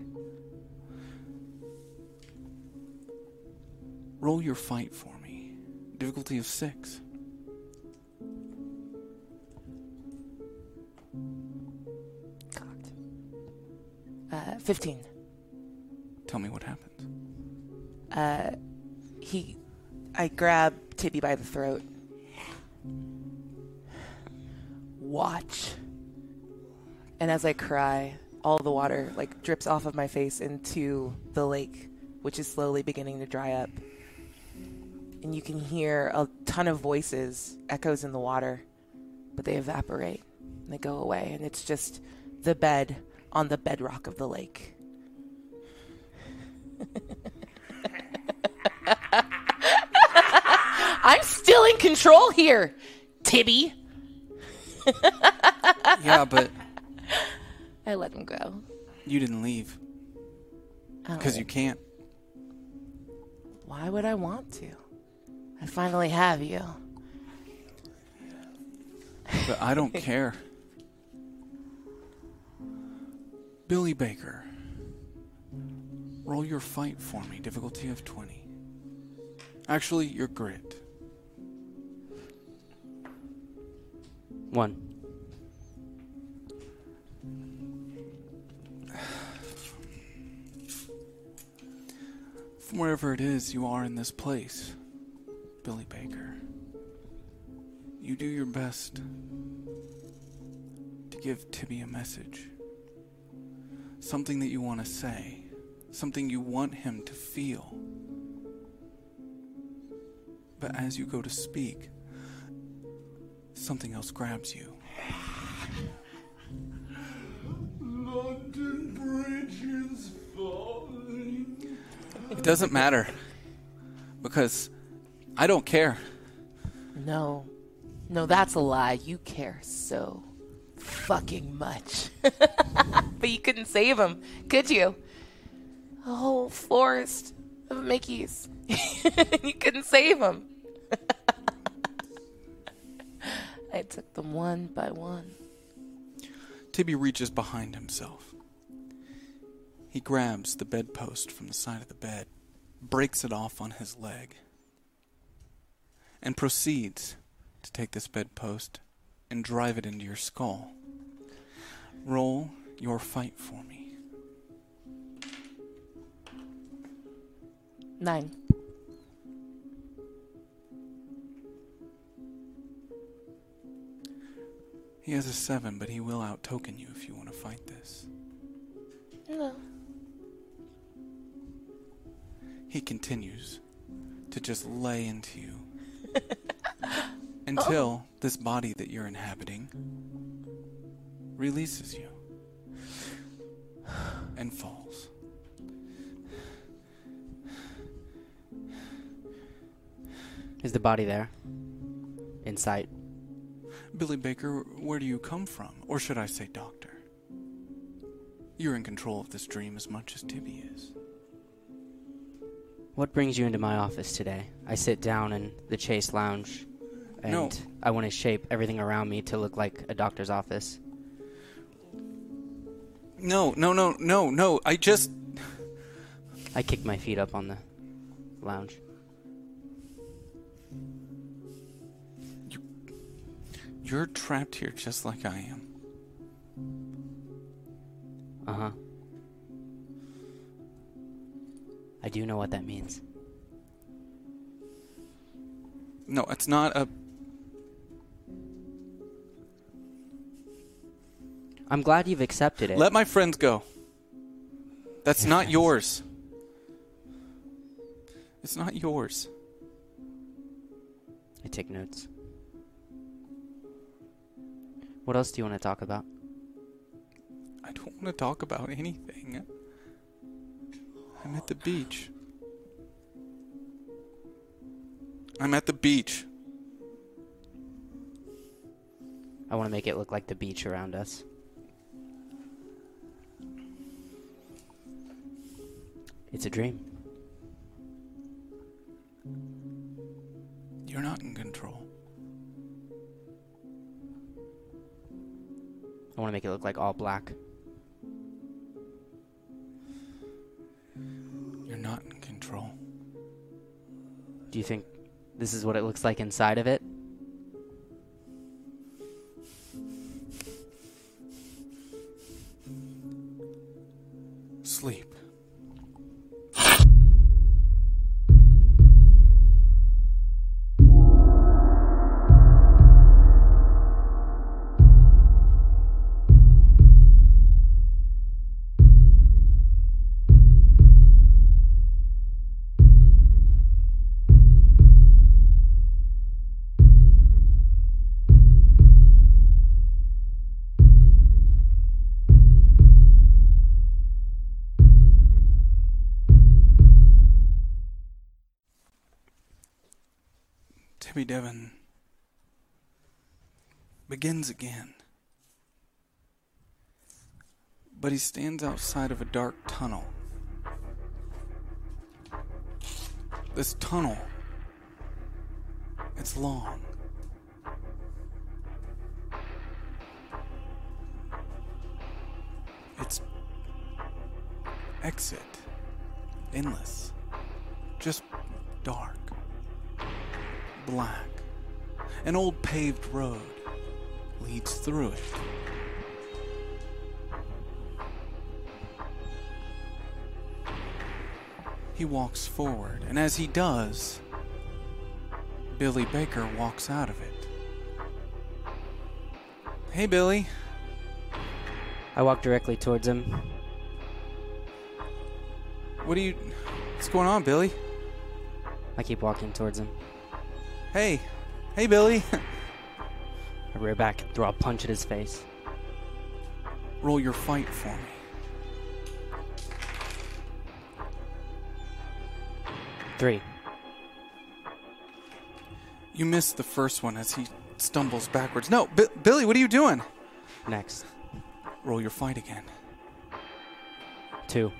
Roll your fight for me. Difficulty of six. Uh, 15. Tell me what happened. Uh, he, I grab Tibby by the throat. Watch. And as I cry, all the water like drips off of my face into the lake, which is slowly beginning to dry up. And you can hear a ton of voices, echoes in the water, but they evaporate and they go away. And it's just the bed on the bedrock of the lake. I'm still in control here, Tibby. yeah, but I let him go. you didn't leave. Because you can't. Why would I want to? I finally have you. But I don't care. Billy Baker. Roll your fight for me. Difficulty of 20. Actually, your grit. One. From wherever it is you are in this place, Billy Baker, you do your best to give Tibby a message. Something that you want to say, something you want him to feel. But as you go to speak, something else grabs you. Doesn't matter. Because I don't care. No. No, that's a lie. You care so fucking much. but you couldn't save him, could you? A whole forest of Mickeys. you couldn't save him. I took them one by one. Tibby reaches behind himself. He grabs the bedpost from the side of the bed, breaks it off on his leg, and proceeds to take this bedpost and drive it into your skull. Roll your fight for me. Nine. He has a seven, but he will out token you if you want to fight this. No. He continues to just lay into you until this body that you're inhabiting releases you and falls. Is the body there? In sight. Billy Baker, where do you come from? Or should I say, Doctor? You're in control of this dream as much as Tibby is. What brings you into my office today? I sit down in the Chaise Lounge, and No. I want to shape everything around me to look like a doctor's office. No, no, no, no, no. I just. I kick my feet up on the lounge. You're trapped here just like I am. Uh huh. I do know what that means. No, it's not a. I'm glad you've accepted it. Let my friends go. That's Your not friends. yours. It's not yours. I take notes. What else do you want to talk about? I don't want to talk about anything. I'm at the beach. I'm at the beach. I want to make it look like the beach around us. It's a dream. You're not in control. I want to make it look like all black. You're not in control. Do you think this is what it looks like inside of it? Again. But he stands outside of a dark tunnel. This tunnel, it's long. It's exit, endless, just dark black. An old paved road leads through it. He walks forward, and as he does, Billy Baker walks out of it. Hey, Billy. I walk directly towards him. What are you. What's going on, Billy? I keep walking towards him. Hey. Hey, Billy. I rear back and throw a punch at his face. Roll your fight for me. Three. You missed the first one as he stumbles backwards. No, Bi- Billy, what are you doing? Next. Roll your fight again. Two.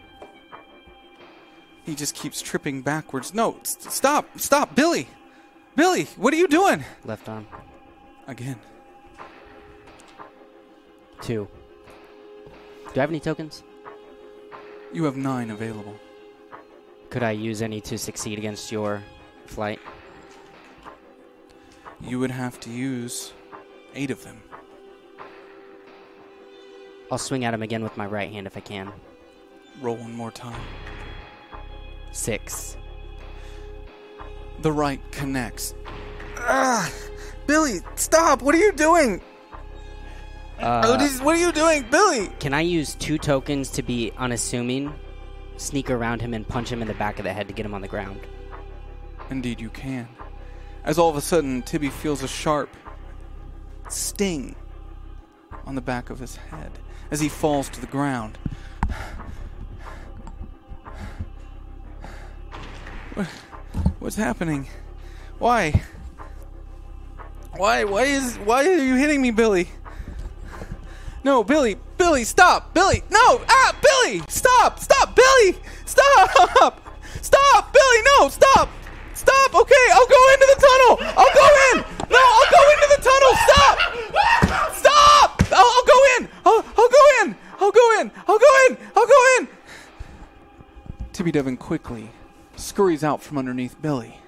He just keeps tripping backwards. No, s- stop, stop, Billy! Billy, what are you doing? Left arm. Again. Two. Do I have any tokens? You have nine available. Could I use any to succeed against your flight? You would have to use eight of them. I'll swing at him again with my right hand if I can. Roll one more time. Six. The right connects. Ah, Billy, stop! What are you doing? Uh, Oh, this- what are you doing, Billy? Can I use two tokens to be unassuming, sneak around him, and punch him in the back of the head to get him on the ground? Indeed, you can. As all of a sudden, Tibby feels a sharp sting on the back of his head as he falls to the ground. What, what's happening? Why? Why? Why is? Why are you hitting me, Billy? No, Billy! Billy, stop! Billy! No! Ah! Billy! Stop! Stop! Billy! Stop! Stop! Billy, no! Stop! Stop! Okay, I'll go into the tunnel! I'll go in! No, I'll go into the tunnel! Stop! Stop! I'll, I'll go in! I'll, I'll go in! I'll go in! I'll go in! I'll go in! Tibby Devon quickly scurries out from underneath Billy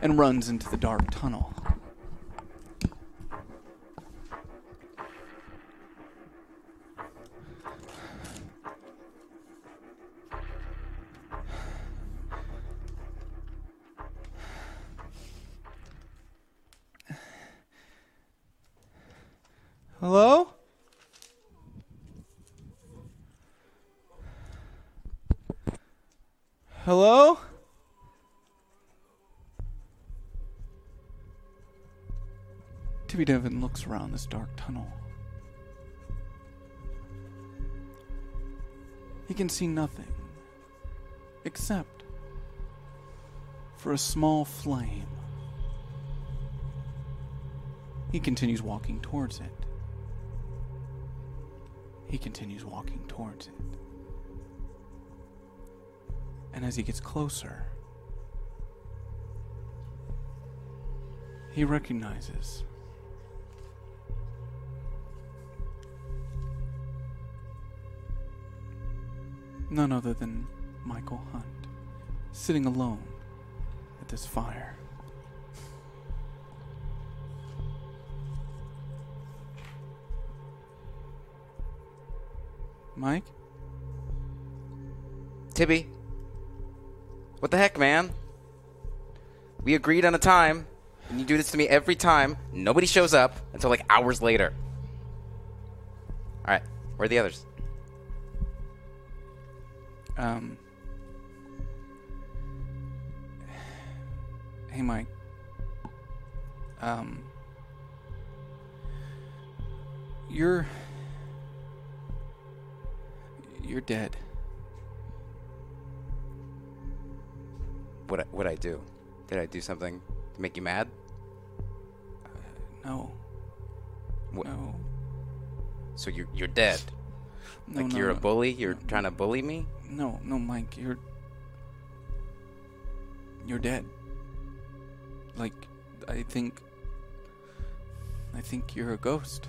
and runs into the dark tunnel. Hello? Hello? Tibby Devon looks around this dark tunnel. He can see nothing except for a small flame. He continues walking towards it. He continues walking towards it. And as he gets closer, he recognizes none other than Michael Hunt, sitting alone at this fire. Mike? Tibby. What the heck, man? We agreed on a time, and you do this to me every time. Nobody shows up until like hours later. Alright, where are the others? Um. Hey, Mike. Um. You're. You're dead. What what I do? Did I do something to make you mad? Uh, no. What? No. So you're you're dead. No, like no, you're a bully. You're trying to bully me. No, no, Mike. You're. You're dead. Like, I think. I think you're a ghost.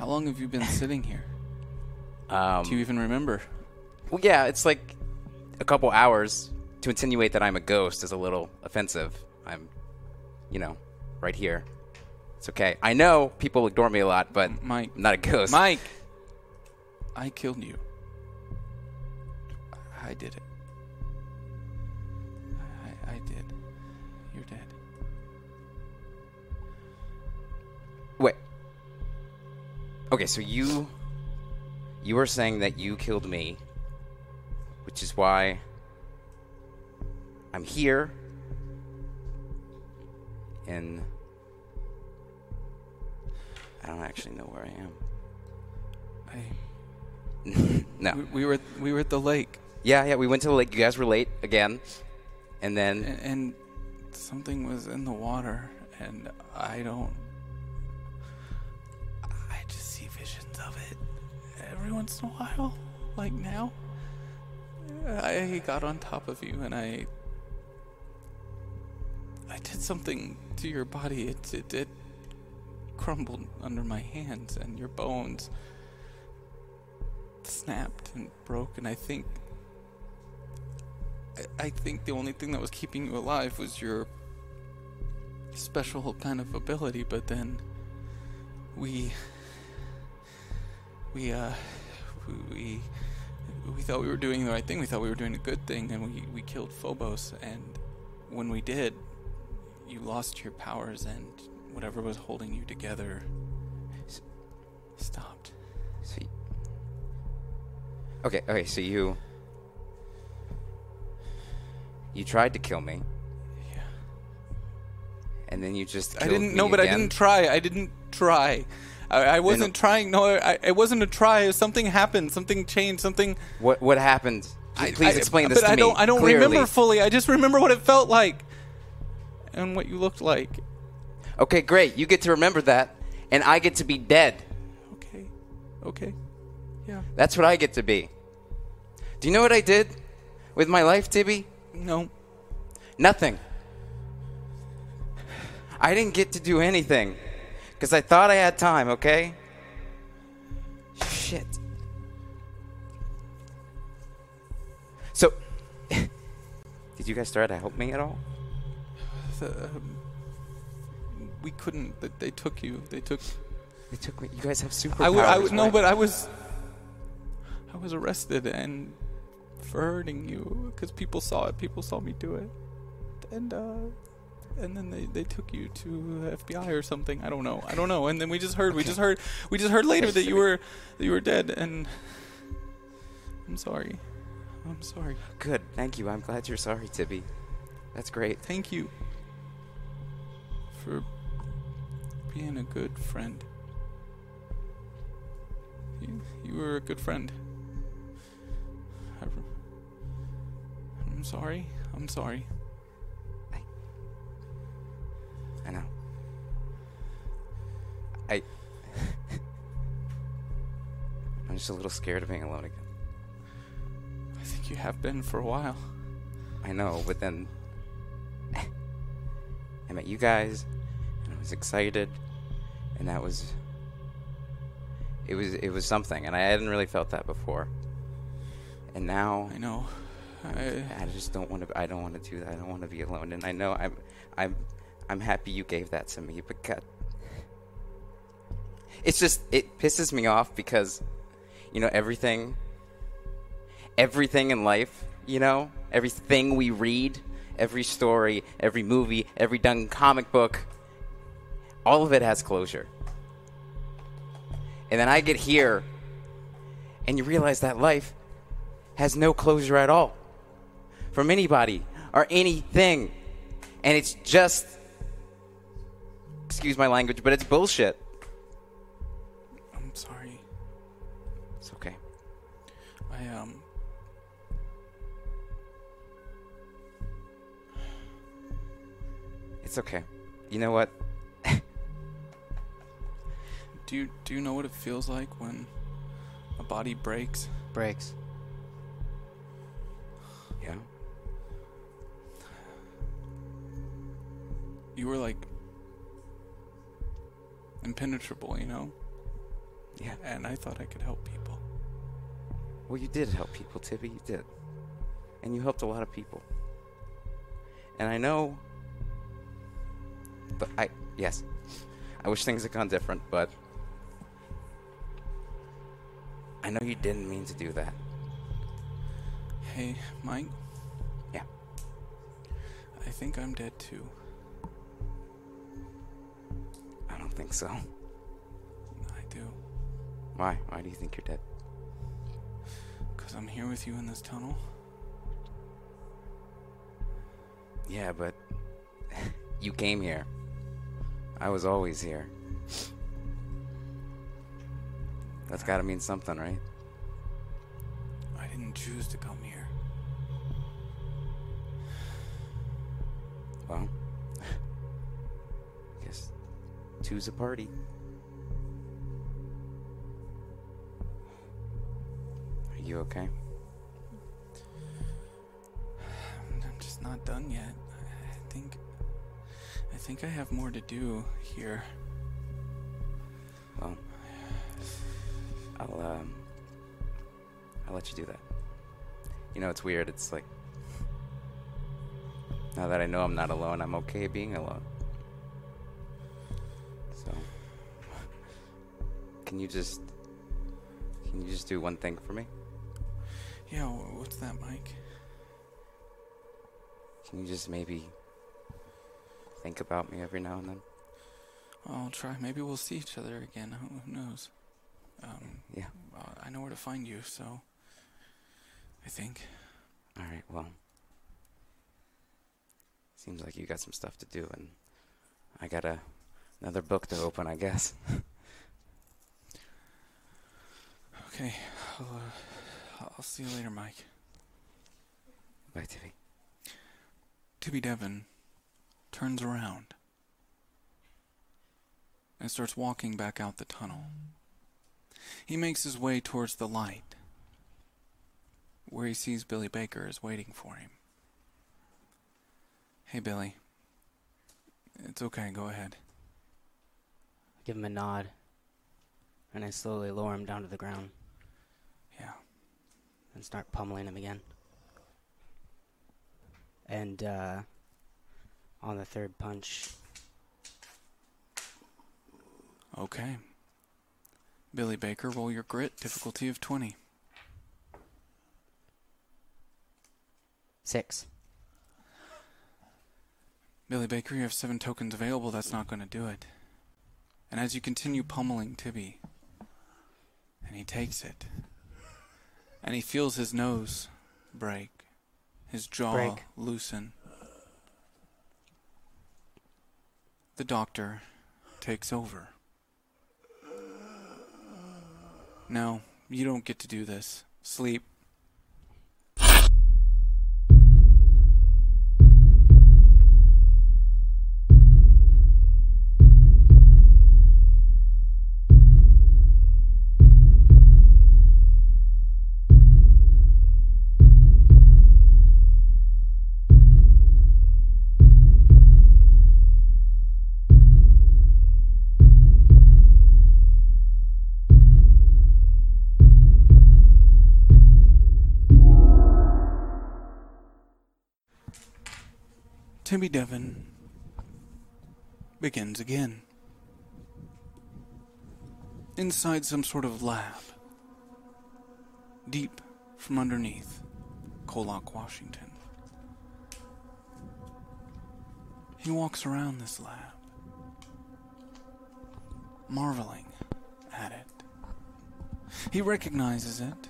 How long have you been sitting here? Um, Do you even remember? Well, yeah, it's like a couple hours. To insinuate that I'm a ghost is a little offensive. I'm, you know, right here. It's okay. I know people ignore me a lot, but Mike, I'm not a ghost. Mike, I killed you. I did it. I, I did. You're dead. Wait. Okay, so you you were saying that you killed me, which is why I'm here and I don't actually know where I am. I. no. We, we were we were at the lake. Yeah, yeah, we went to the lake. You guys were late again. And then and, and something was in the water, and I don't. Every once in a while, like now. I got on top of you, and I. I did something to your body. It it, it crumbled under my hands, and your bones snapped and broke, and I think I- I think the only thing that was keeping you alive was your special kind of ability, but then we we uh we we thought we were doing the right thing. We thought we were doing a good thing, and we we killed Phobos. And when we did, you lost your powers, and whatever was holding you together s- stopped. So y- Okay, okay, so you you tried to kill me. Yeah. And then you just I didn't know, but I didn't try. I didn't try. I, I wasn't trying. No, I, it wasn't a try. Something happened. Something changed. Something. What what happened? Please I- explain this but to I me. don't. I don't clearly. remember fully. I just remember what it felt like, and what you looked like. Okay, great. You get to remember that, and I get to be dead. Okay. Okay. Yeah. That's what I get to be. Do you know what I did with my life, Tibby? No. Nothing. I didn't get to do anything because I thought I had time. Okay. Shit. So, did you guys try to help me at all? The, um, we couldn't. They, they took you. They took. They took me. You guys have superpowers. I, w- I w- no, right? but I was. I was arrested and for hurting you because people saw it. People saw me do it, and uh, and then they, they took you to FBI or something. I don't know. I don't know. And then we just heard we just heard we just heard later that you were that you were dead and I'm sorry. I'm sorry. Good. Thank you. I'm glad you're sorry, Tibby. That's great. Thank you for being a good friend. You, you were a good friend. I, am sorry. I'm sorry. I know. I. I'm just a little scared of being alone again. I think you have been for a while. I know, but then I met you guys, and I was excited, and that was it was it was something, and I hadn't really felt that before. And now I know. I, I just don't want to. I don't want to do that. I don't want to be alone. And I know I'm I'm I'm happy you gave that to me, but God, it's just it pisses me off because you know everything everything in life, you know, everything we read, every story, every movie, every done comic book, all of it has closure. And then I get here and you realize that life has no closure at all from anybody or anything. And it's just, excuse my language, but it's bullshit. I'm sorry. It's okay. I um It's okay. You know what? do you do you know what it feels like when a body breaks? Breaks. Yeah. You were like impenetrable, you know? Yeah. And I thought I could help people. Well, you did help people, Tibby. You did. And you helped a lot of people. And I know. But I. Yes. I wish things had gone different, but. I know you didn't mean to do that. Hey, Mike. Yeah. I think I'm dead too. Don't think so. I do. Why? Why do you think you're dead? Because I'm here with you in this tunnel. Yeah, but. you came here. I was always here. That's gotta mean something, right? I didn't choose to come here. Well, two's a party. Are you okay? I'm just not done yet. I think. I think I have more to do here. Well, I'll um, I'll let you do that. You know, it's weird. It's like now that I know I'm not alone, I'm okay being alone. Can you just can you just do one thing for me? Yeah, what's that, Mike? Can you just maybe think about me every now and then? I'll try. Maybe we'll see each other again. Who, knows? Um, Yeah. uh, I know where to find you, so. I think. All right. Well, seems like you got some stuff to do, and I got a another book to open, I guess. Okay. I'll, uh, I'll see you later, Mike. Bye, Tiffy. Tibby Devon turns around and starts walking back out the tunnel. He makes his way towards the light, where he sees Billy Baker is waiting for him. Hey, Billy. It's okay, go ahead. I give him a nod, and I slowly lower him down to the ground. And start pummeling him again. And uh, on the third punch, Okay. Billy Baker, roll your grit, difficulty of 20. six. Billy Baker, you have seven tokens available. That's not going to do it. And as you continue pummeling Tibby, and he takes it, and he feels his nose break, his jaw Break. loosen. The doctor takes over. No, you don't get to do this. Sleep. Tibby Devon begins again. Inside some sort of lab. Deep from underneath Colock, Washington. He walks around this lab, marveling at it. He recognizes it,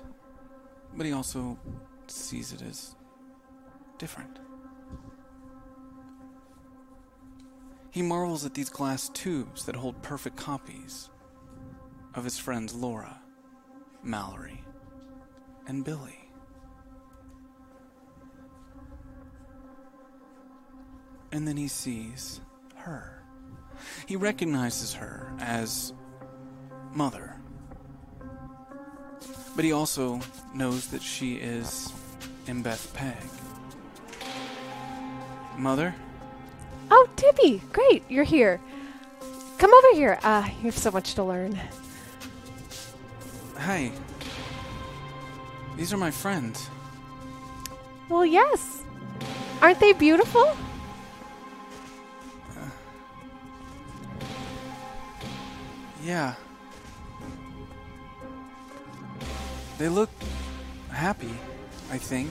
but he also sees it as different. He marvels at these glass tubes that hold perfect copies of his friends Laura, Mallory, and Billy. And then he sees her. He recognizes her as Mother. But he also knows that she is Embeth Peg. Mother? Oh, Tibby, great, you're here. Come over here. Ah, you have so much to learn. Hi. These are my friends. Well, yes. Aren't they beautiful? Yeah. They look happy, I think.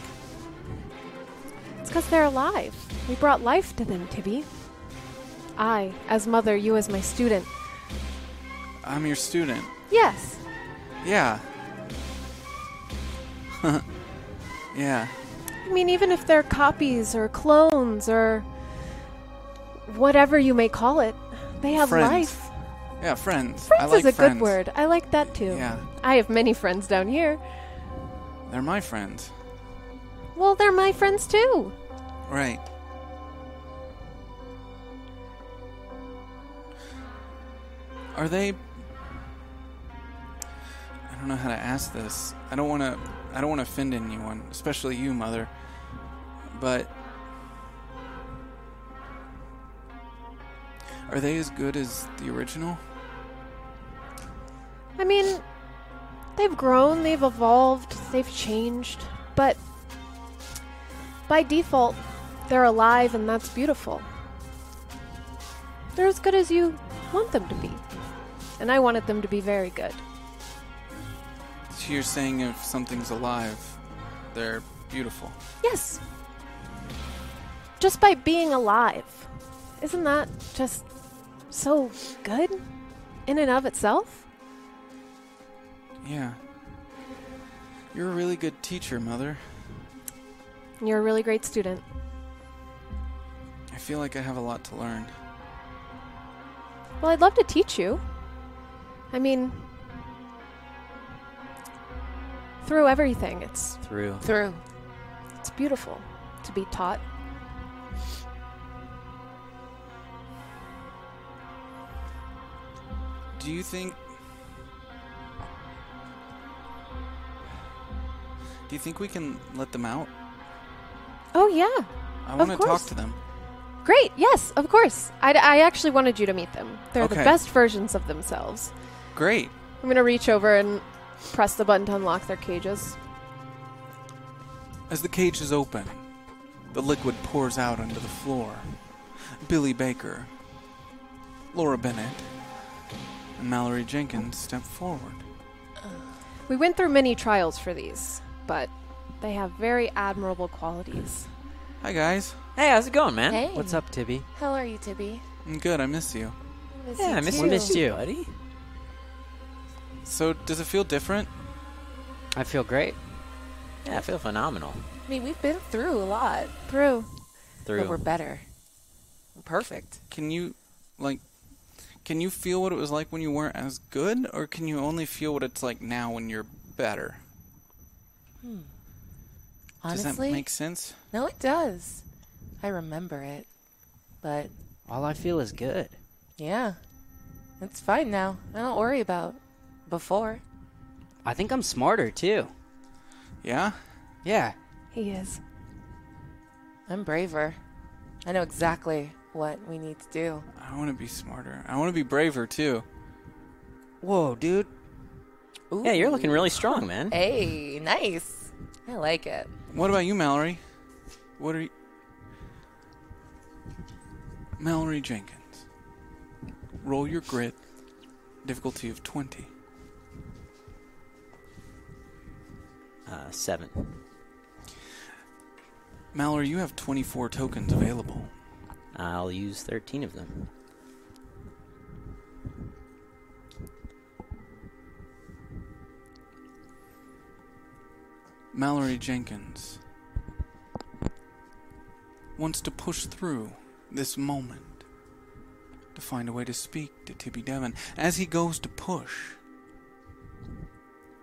It's because they're alive. We brought life to them, Tibby. I, as mother, you as my student. I'm your student. Yes. Yeah. yeah. I mean, even if they're copies or clones or whatever you may call it, they have Friends. life. Yeah, friends. Friends I like is a friends. good word. I like that too. Yeah. I have many friends down here. They're my friends. Well, they're my friends too. Right. Are they I don't know how to ask this. I don't want to I don't want to offend anyone, especially you, mother. But Are they as good as the original? I mean, they've grown, they've evolved, they've changed, but by default, they're alive and that's beautiful. They're as good as you want them to be. And I wanted them to be very good. So you're saying if something's alive, they're beautiful. Yes. Just by being alive. Isn't that just so good in and of itself? Yeah. You're a really good teacher, mother. You're a really great student. I feel like I have a lot to learn. Well, I'd love to teach you. I mean, through everything, it's Through. Through. it's beautiful to be taught. Do you think Do you think we can let them out? Oh yeah, I want to talk to them. Great. Yes, of course. I, I actually wanted you to meet them. They're the Okay. best versions of themselves. Great. I'm gonna reach over and press the button to unlock their cages. As the cage is open, the liquid pours out onto the floor. Billy Baker, Laura Bennett, and Mallory Jenkins step forward. We went through many trials for these, but they have very admirable qualities. Hi, guys. Hey, how's it going, man? Hey. What's up, Tibby? How are you, Tibby? I'm good. I miss you. Miss Yeah, you I miss too. you, missed you, buddy. So, does it feel different? I feel great. Yeah, I feel phenomenal. I mean, we've been through a lot, Through. Through. but we're better. We're perfect. Can you, like, can you feel what it was like when you weren't as good, or can you only feel what it's like now when you're better? Does Honestly, that make sense? no, it does. I remember it, but All I feel is good. yeah, it's fine now. I don't worry about before. I think I'm smarter too. Yeah. Yeah. He is. I'm braver. I know exactly what we need to do. I want to be smarter. I want to be braver too. Whoa, dude. Yeah, you're looking really strong, man. Hey, nice. I like it. What about you, Mallory? What are you? Mallory Jenkins. Roll your grit. Difficulty of 20. Uh, seven. Mallory, you have 24 tokens available. I'll use 13 of them. Mallory Jenkins wants to push through this moment to find a way to speak to Tibby Devon. As he goes to push,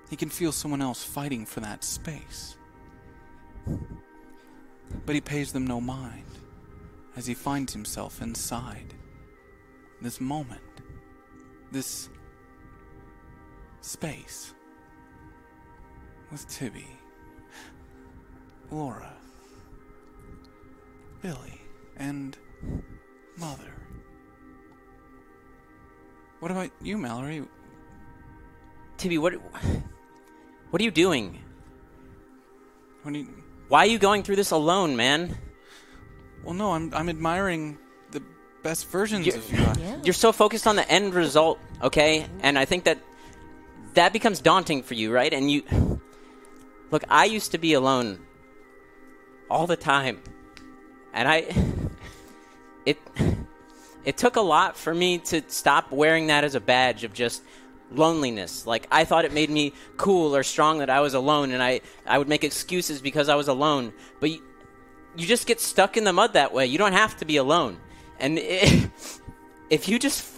he can feel someone else fighting for that space. But he pays them no mind as he finds himself inside this moment, this space with Tibby, Laura, Billy, and Mother. What about you, Mallory? Tibby, what what are you doing? What do you, Why are you going through this alone, man? well, no, I'm I'm admiring the best versions You're, of you. you're so focused on the end result, okay? And I think that that becomes daunting for you, right? And you Look, I used to be alone all the time. And I it it took a lot for me to stop wearing that as a badge of just loneliness. Like I thought it made me cool or strong that I was alone and I I would make excuses because I was alone. But you, you just get stuck in the mud that way. You don't have to be alone. And i if you just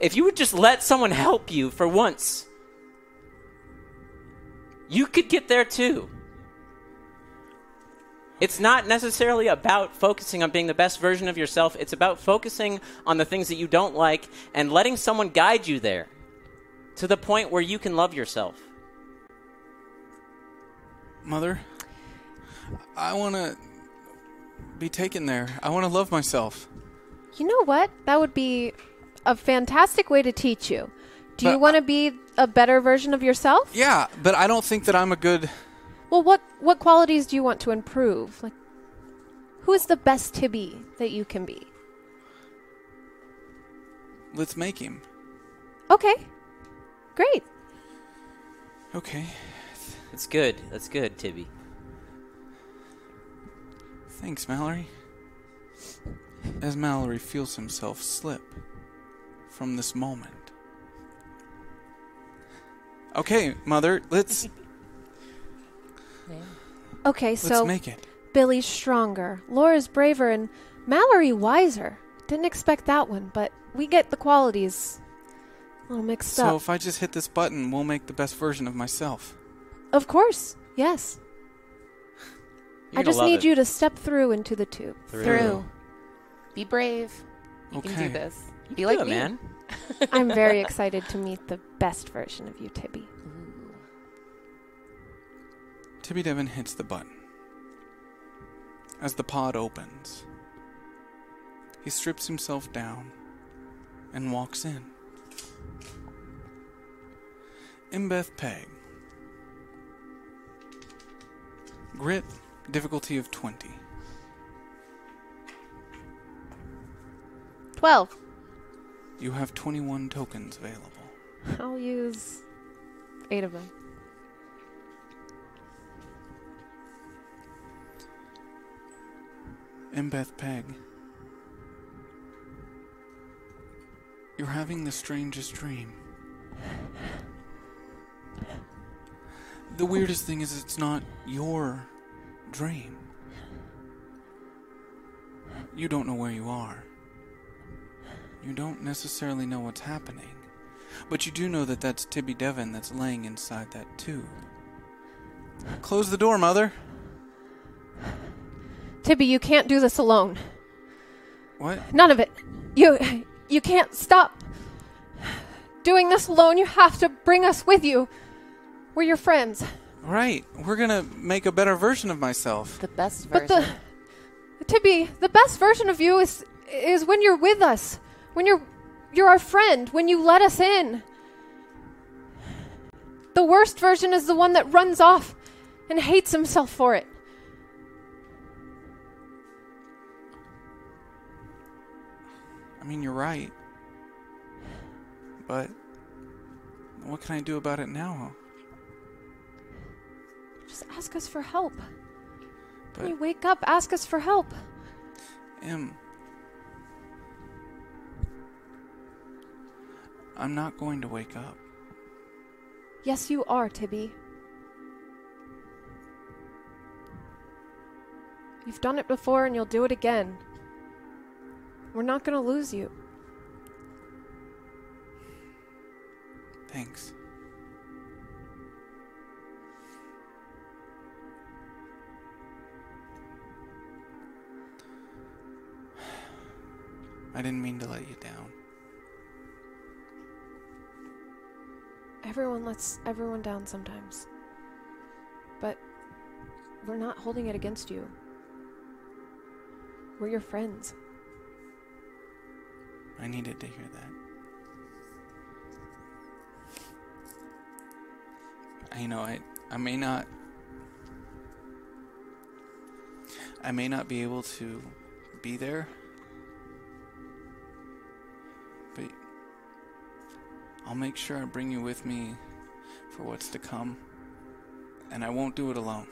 if you would just let someone help you for once, you could get there too. It's not necessarily about focusing on being the best version of yourself. It's about focusing on the things that you don't like and letting someone guide you there to the point where you can love yourself. Mother, I want to be taken there. I want to love myself. You know what? That would be a fantastic way to teach you. Do you want to be a better version of yourself? Yeah, but I don't think that I'm a good. Well, what what qualities do you want to improve? Like, who is the best Tibby that you can be? Let's make him. Okay, great. Okay. That's good. That's good, Tibby. Thanks, Mallory. As Mallory feels himself slip from this moment. Okay, Mother, let's Okay, let's so make it. Billy's stronger, Laura's braver, and Mallory wiser. Didn't expect that one, but we get the qualities a little mixed So up. So if I just hit this button, we'll make the best version of myself. Of course, yes. You're I just love need it. you to step through into the tube. Through. Be brave. You can do this. You Be can like do it, me. man. I'm very excited to meet the best version of you, Tibby. Tibby Devon hits the button. As the pod opens, he strips himself down and walks in. Embeth Peg. Grit, difficulty of 20. Twelve. You have 21 tokens available. I'll use eight of them. Embeth Peg. You're having the strangest dream. The weirdest thing is it's not your dream. You don't know where you are. You don't necessarily know what's happening. But you do know that that's Tibby Devon that's laying inside that tube. Close the door, Mother. Tibby, you can't do this alone. What? None of it. You you can't stop doing this alone. You have to bring us with you. We're your friends. Right. We're gonna make a better version of myself. The best version. But the Tibby, the best version of you is is when you're with us. When you're you're our friend, when you let us in. The worst version is the one that runs off and hates himself for it. I mean, you're right. But what can I do about it now? Just ask us for help. But when you wake up, ask us for help. Em, I'm not going to wake up. Yes, you are, Tibby. You've done it before and you'll do it again. We're not going to lose you. Thanks. I didn't mean to let you down. Everyone lets everyone down sometimes. But we're not holding it against you. We're your friends. I needed to hear that. You know, I I may not I may not be able to be there. But I'll make sure I bring you with me for what's to come. And I won't do it alone.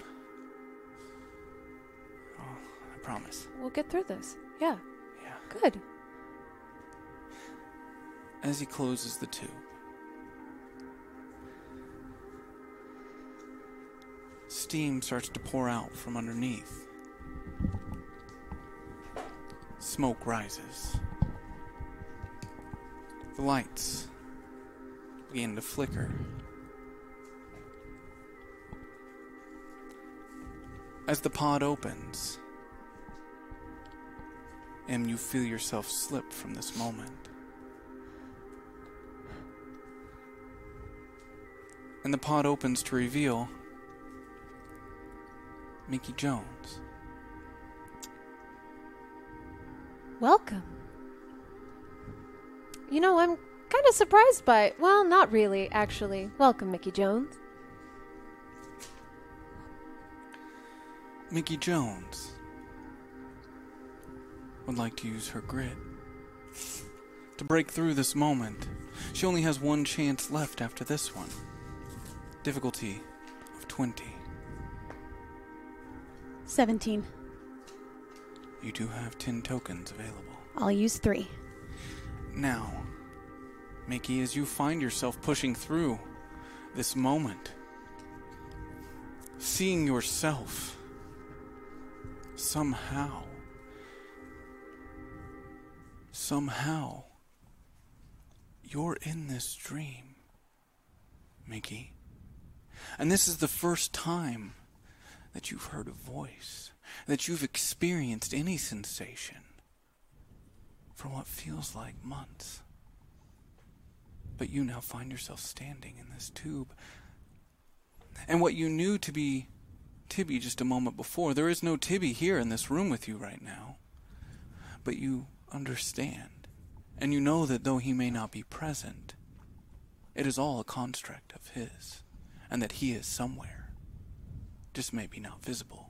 Oh, I promise. We'll get through this. Yeah. Yeah. Good. As he closes the tube, steam starts to pour out from underneath. Smoke rises. The lights begin to flicker. As the pod opens, and you feel yourself slip from this moment. And the pod opens to reveal Mickey Jones. Welcome. You know, I'm kind of surprised by. Well, not really, actually. Welcome, Mickey Jones. Mickey Jones would like to use her grit to break through this moment. She only has one chance left after this one. Difficulty of 20. 17. You do have 10 tokens available. I'll use three. Now, Mickey, as you find yourself pushing through this moment, seeing yourself somehow, somehow, you're in this dream, Mickey. And this is the first time that you've heard a voice, that you've experienced any sensation for what feels like months. But you now find yourself standing in this tube. And what you knew to be Tibby just a moment before, there is no Tibby here in this room with you right now. But you understand. And you know that though he may not be present, it is all a construct of his. And that he is somewhere. Just maybe not visible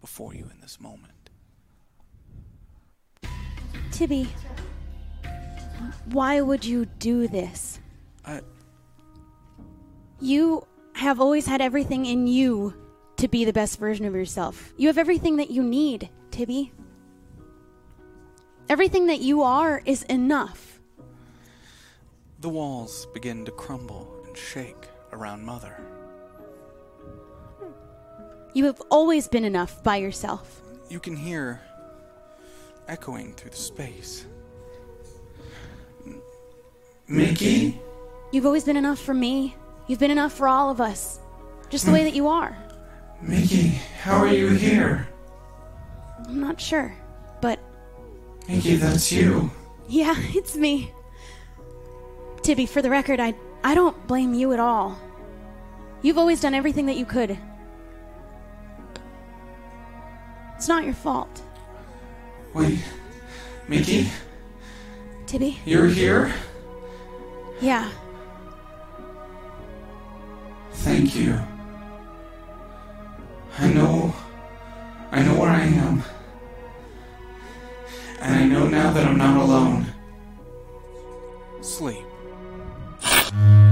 before you in this moment. Tibby, why would you do this? I. You have always had everything in you to be the best version of yourself. You have everything that you need, Tibby. Everything that you are is enough. The walls begin to crumble and shake around Mother. You have always been enough by yourself. You can hear echoing through the space. Mickey? You've always been enough for me. You've been enough for all of us. Just the way that you are. Mickey, how are you here? I'm not sure. But Mickey, that's you. yeah, it's me. Tibby, for the record, I I don't blame you at all. You've always done everything that you could. It's not your fault. Wait, Mickey, Tibby? you're here? Yeah. Thank you. I know. I know where I am. And I know now that I'm not alone. Sleep. Devon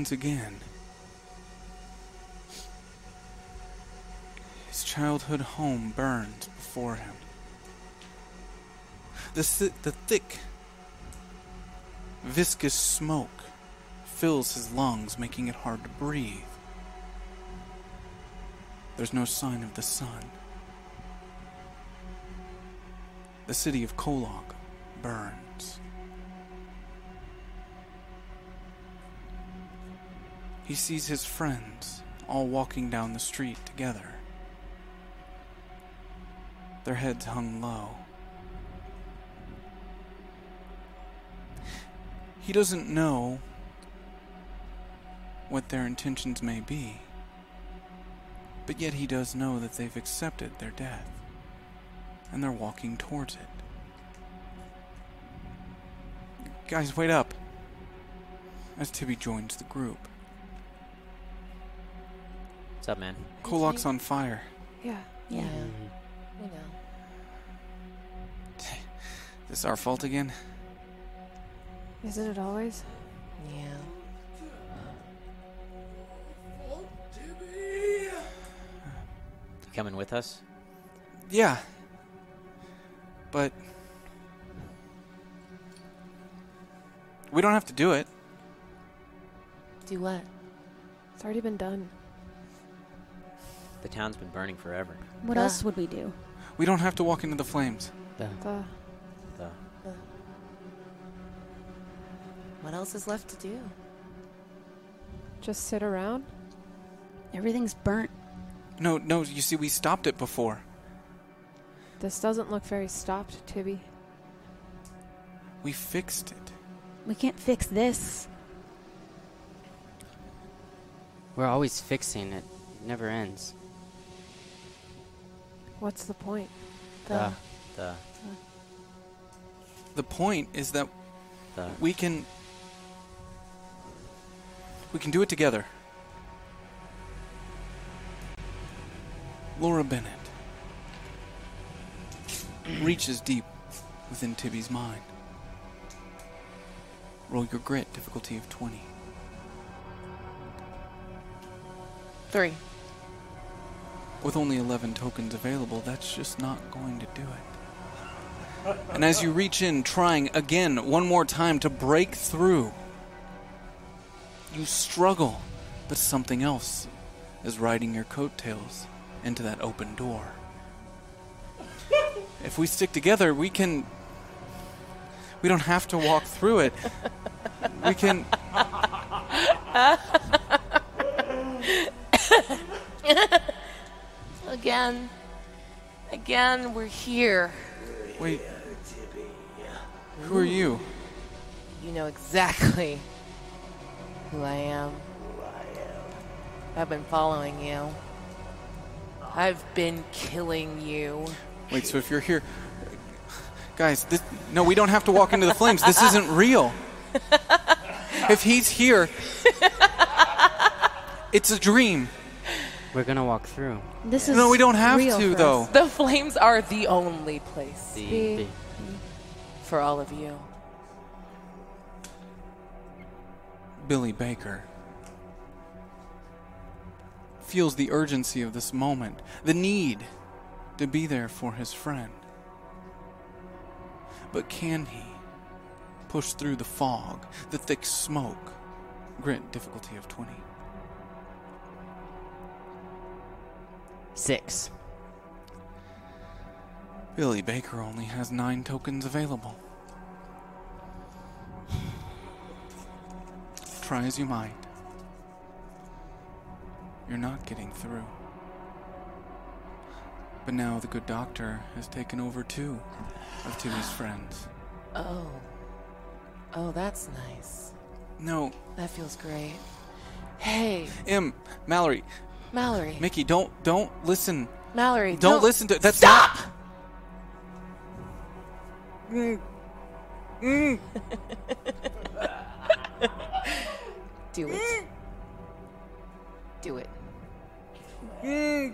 begins again. His childhood home burns before him. The, the thick, viscous smoke fills his lungs, making it hard to breathe. There's no sign of the sun. The city of Kolog burns. He sees his friends all walking down the street together. Their heads hung low. He doesn't know what their intentions may be, but yet he does know that they've accepted their death and they're walking towards it. Guys, wait up! As Tibby joins the group. What's up, man? Kolok's on fire. Yeah. Yeah. We know. This our fault again? Isn't it always? Yeah. You coming with us? Yeah. But we don't have to do it. Do what? It's already been done. The town's been burning forever. What Yeah. else would we do? We don't have to walk into the flames. The, The the, What else is left to do? just sit around. Everything's burnt. No, no, you see, we stopped it before. This doesn't look very stopped, Tibby. We fixed it. We can't fix this. We're always fixing it. It never ends. What's the point? the, the, The point is that the. we can. We can do it together. Laura Bennett reaches deep within Tibby's mind. Roll your grit, difficulty of 20. Three. With only 11 tokens available, that's just not going to do it. And as you reach in, trying again, one more time to break through, you struggle, but something else is riding your coattails into that open door. If we stick together, we can. We don't have to walk through it. We can. Again. Again, we're here. Wait. Who are you? You know exactly who I am. I've been following you. I've been killing you. Wait, so if you're here, guys, this no, we don't have to walk into the flames. This isn't real. If he's here, it's a dream. We're gonna walk through. This is No, we don't have to though. The flames are the only place The, the, for all of you. Billy Baker feels the urgency of this moment, the need to be there for his friend. But can he push through the fog, the thick smoke? Grit difficulty of 20. Six. Billy Baker only has nine tokens available. Try as you might, you're not getting through. But now the good doctor has taken over two of Tibby's friends. Oh. Oh, that's nice. No, That feels great. Hey, M, Mallory, Mallory. Mickey, don't don't listen. Mallory, Don't, listen to that's Stop! not. Mm, Do it. Do it. mm.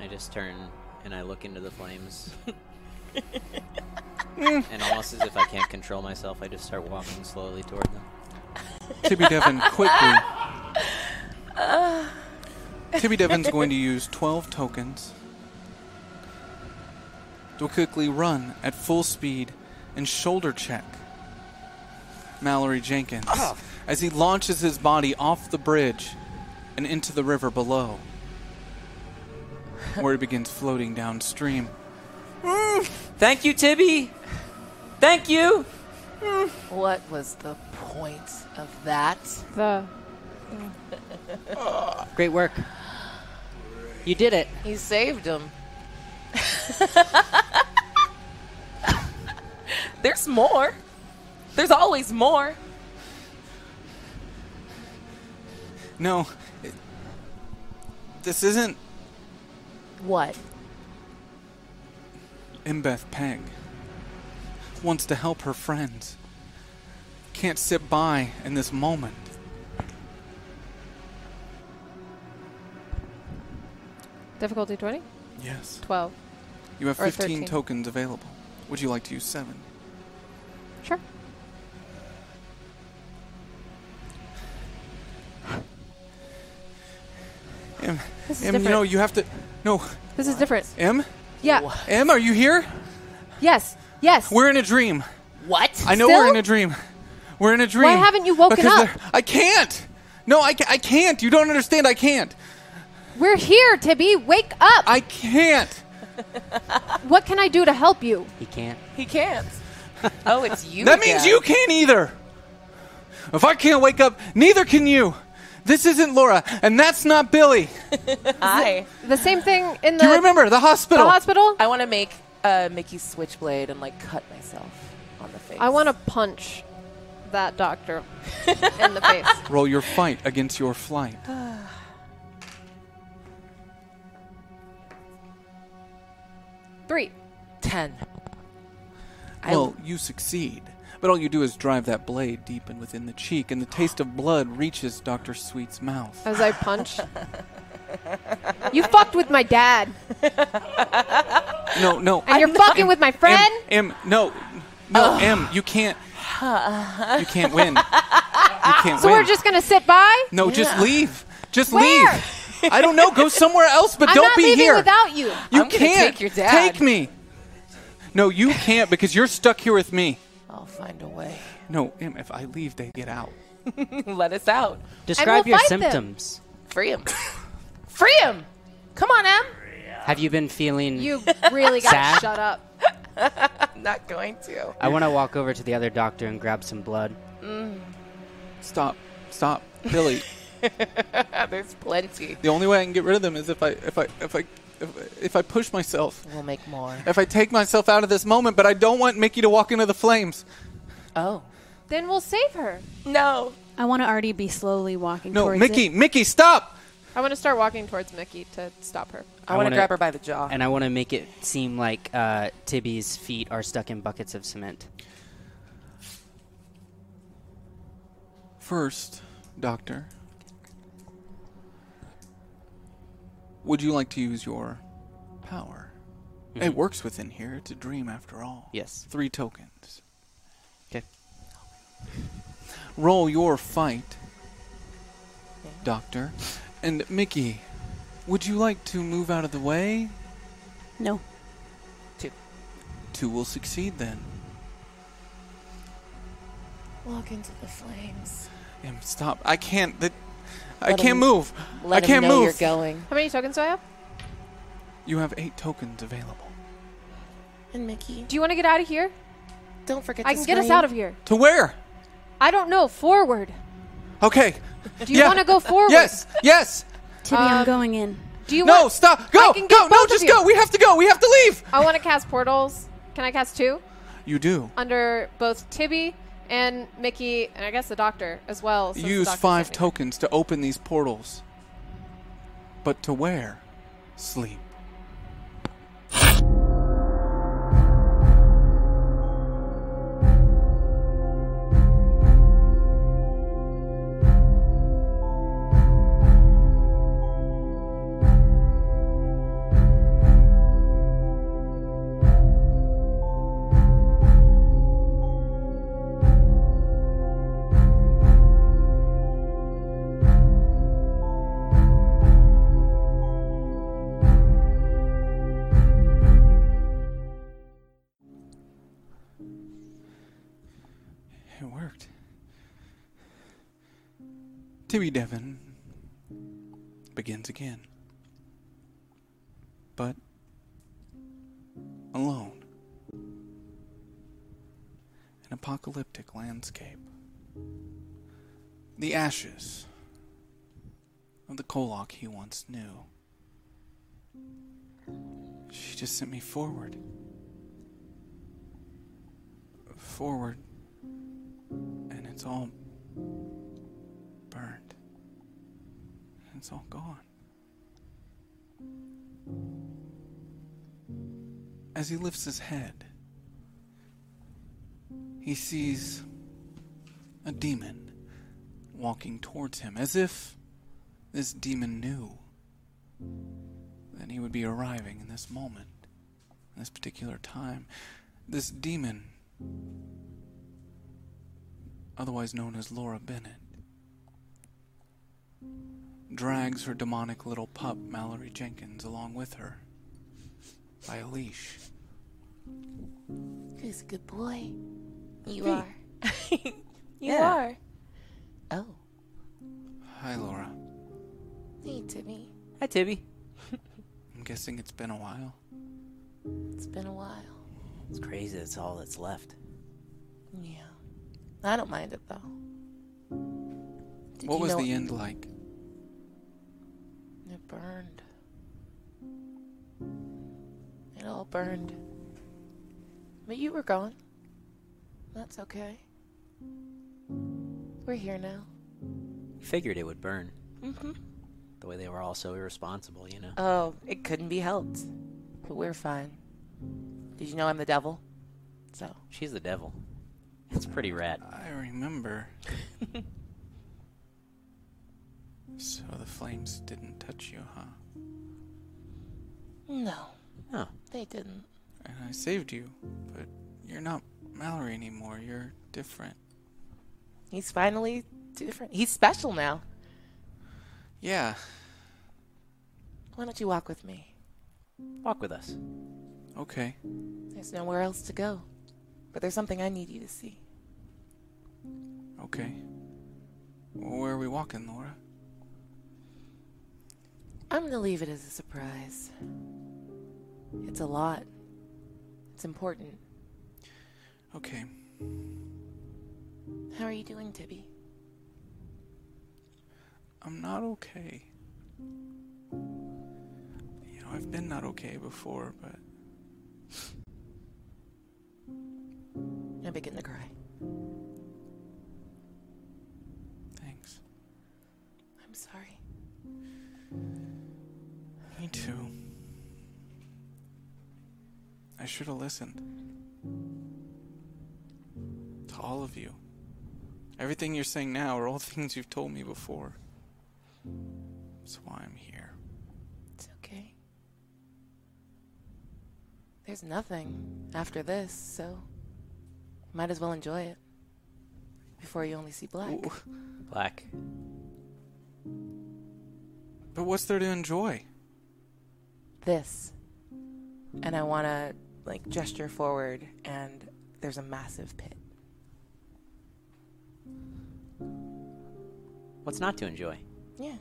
I just turn and I look into the flames. and almost as if I can't control myself, I just start walking slowly toward them. Tibby Devon quickly. Tibby Devon's going to use 12 tokens to quickly run at full speed and shoulder check Mallory Jenkins ah. as he launches his body off the bridge and into the river below, where he begins floating downstream. Thank you, Tibby! Thank you! What was the point of that? The Great work. You did it. He saved him. There's more. There's always more. No, it- this isn't What? Embeth Peg wants to help her friends. Can't sit by in this moment. Difficulty 20? Yes. 12. You have Or 15 13. tokens available. Would you like to use seven? Sure. M, This is M, you different. know, you have to. No, This is different. M? Yeah. M, are you here? Yes. Yes. We're in a dream. What? I know Still? we're in a dream. We're in a dream. Why haven't you woken Because up? there- I can't. No, I, ca- I can't. You don't understand. I can't. We're here, Tibby. Wake up. I can't. what can I do to help you? He can't. He can't. Oh, it's you. that means you can't either. If I can't wake up, neither can you. This isn't Laura, and that's not Billy. Hi. The same thing in the Do you remember the hospital? the hospital? hospital? I want to make uh, Mickey's switchblade and like cut myself on the face. I want to punch that doctor in the face. Roll your fight against your flight. Three. ten. I- Well, you succeed. But all you do is drive that blade deep in within the cheek, and the taste of blood reaches Dr. Sweet's mouth. As I punch. you fucked with my dad, No, no. and you're fucking with my friend. M, M no. No, M, you can't. You can't win. You can't so win. we're just gonna sit by. no, just leave. Just Where? leave. I don't know. Go somewhere else, but I'm don't not be leaving here. without you. you I'm gonna can't take your dad. take me. No, you can't because you're stuck here with me. I'll find a way. No, M, if I leave, they get out. Let us out. Describe we'll your fight them. symptoms. Free him. Free him. Come on, Em. Have you been feeling? You really gotta Sad? shut up. I'm not going to. I want to walk over to the other doctor and grab some blood. Mm. Stop. Stop. Billy. There's plenty. the only way I can get rid of them is if I if I if I if, if I push myself. We'll make more. If I take myself out of this moment, but I don't want Mickey to walk into the flames. Oh. Then we'll save her. No. I want to already be slowly walking No, towards Mickey, it. Mickey, stop! I want to start walking towards Mickey to stop her. I, want to wanna- grab her by the jaw. And I want to make it seem like uh, Tibby's feet are stuck in buckets of cement. First, Doctor, would you like to use your power? It Mhm. works within here. It's a dream after all. Yes. Three tokens. Okay. Roll your fight, Doctor. And Mickey, would you like to move out of the way? No. Two. Two will succeed then. Walk into the flames. Em, stop. I can't. That, I Let can't 'em- move. Let I 'em can't know move. you're going. How many tokens do I have? You have eight tokens available. And Mickey, Do you want to get out of here? don't forget I to can get us out of here. To where? I don't know. Forward. Okay. Do you Yeah. want to go forward? Yes. Yes. Tibby, I'm Um, going in. Do you no, want? stop. Go. can Go. get No, both of just you. go. We have to go. We have to leave. I want to cast portals. Can I cast two You do. under both Tibby and Mickey, and I guess the doctor as well? Use five tokens to open these portals. But to where? Sleep. Landscape. The ashes of the Kolok he once knew. She just sent me forward. Forward and it's all burned. It's all gone. As he lifts his head, he sees a demon walking towards him, as if this demon knew that he would be arriving in this moment, in this particular time. This demon otherwise known as Laura Bennett, drags her demonic little pup, Mallory Jenkins, along with her by a leash. He's a good boy. You Hey. are. you Yeah. are. Oh, Hi, Laura. hey, Tibby. Hi, Tibby. I'm guessing it's been a while. It's been a while. It's crazy. That's all that's left. Yeah. I don't mind it though. Did what was know the end like? It burned. It all burned. But you were gone. That's okay. We're here now. Figured it would burn. Mm-hmm. The way they were all so irresponsible, you know. Oh, it couldn't be helped. But we're fine. Did you know I'm the devil? So. She's the devil. It's pretty rad. I remember. so the flames didn't touch you, huh? No. Oh. They didn't. And I saved you, but you're not Mallory anymore. You're different. He's finally different. He's special now. Yeah. Why don't you walk with me? Walk with us. Okay. There's nowhere else to go. But there's something I need you to see. Okay. Where are we walking, Laura? I'm going to leave it as a surprise. It's a lot. It's important. Okay. How are you doing, Tibby? I'm not okay. You know, I've been not okay before, but I begin to cry. Thanks. I'm sorry. Me too. I should have listened. To all of you. Everything you're saying now are all things you've told me before. That's why I'm here. It's okay. There's nothing after this, so might as well enjoy it before you only see black. Black. But what's there to enjoy? This. And I want to like gesture forward and there's a massive pit. What's not to enjoy? Yeah.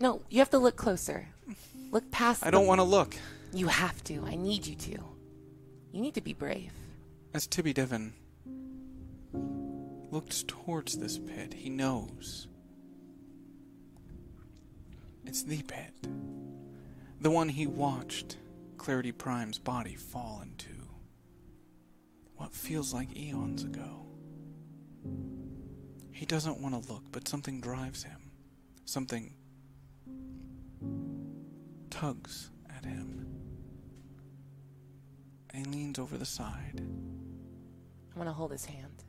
No, you have to look closer. Look past I don't want to look. You have to. I need you to. You need to be brave. As Tibby Devon looks towards this pit, he knows. It's the pit. The one he watched Clarity Prime's body fall into. What feels like eons ago. He doesn't want to look, but something drives him. Something tugs at him. And he leans over the side. I want to hold his hand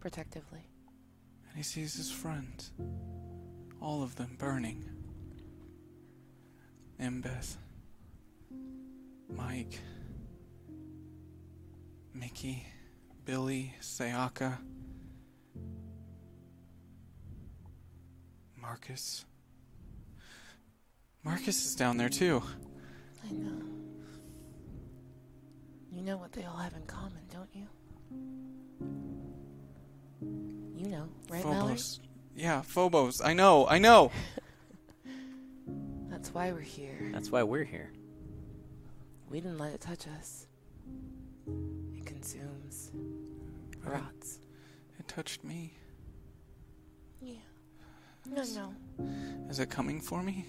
protectively. And he sees his friends. All of them burning. Embeth. Mike. Mickey. Billy. Sayaka. Marcus. Marcus is down there too. I know. You know what they all have in common, don't you? You know, right, Mallory? Phobos. Yeah, Phobos. I know, I know. That's why we're here. That's why we're here. We didn't let it touch us. It consumes, But it- rots. It touched me. Yeah. No, no. Is it coming for me?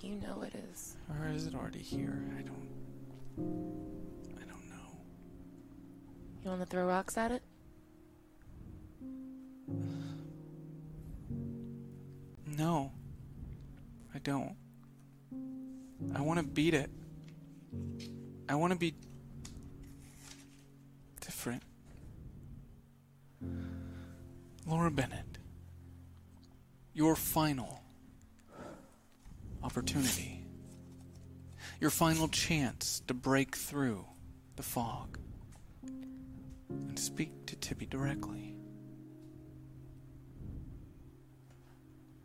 You know it is. Or is it already here? I don't. I don't know. You want to throw rocks at it? No. I don't. I want to beat it. I want to be Laura Bennett, your final opportunity, your final chance to break through the fog and speak to Tibby directly.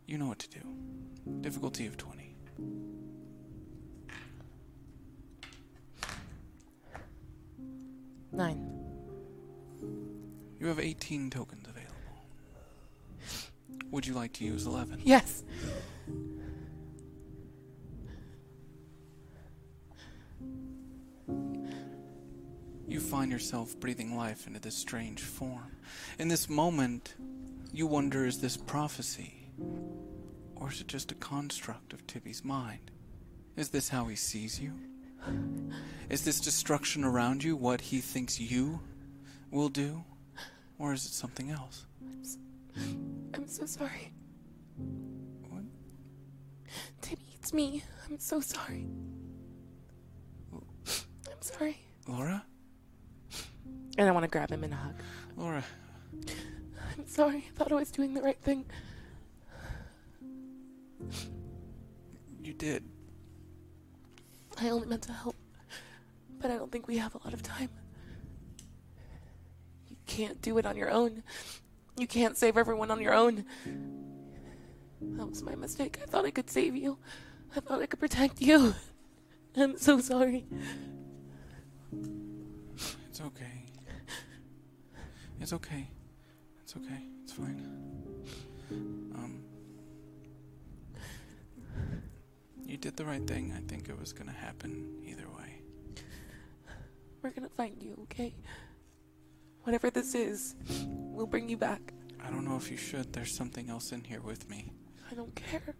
You know what to do. Difficulty of 20. Nine. You have 18 tokens. Would you like to use 11? Yes. You find yourself breathing life into this strange form. In this moment, you wonder is this prophecy? Or is it just a construct of Tibby's mind? Is this how he sees you? Is this destruction around you what he thinks you will do? Or is it something else? I'm so sorry. What? Tibby, it's me. I'm so sorry. I'm sorry. Laura? And I want to grab him in a hug. Laura, I'm sorry. I thought I was doing the right thing. you did. I only meant to help. But I don't think we have a lot of time. You can't do it on your own. You can't save everyone on your own. That was my mistake. I thought I could save you. I thought I could protect you. I'm so sorry. It's okay. It's okay. It's okay. It's fine. Um, you did the right thing. I think it was gonna happen either way. We're gonna find you, okay? Whatever this is, we'll bring you back. I don't know if you should. There's something else in here with me. I don't care.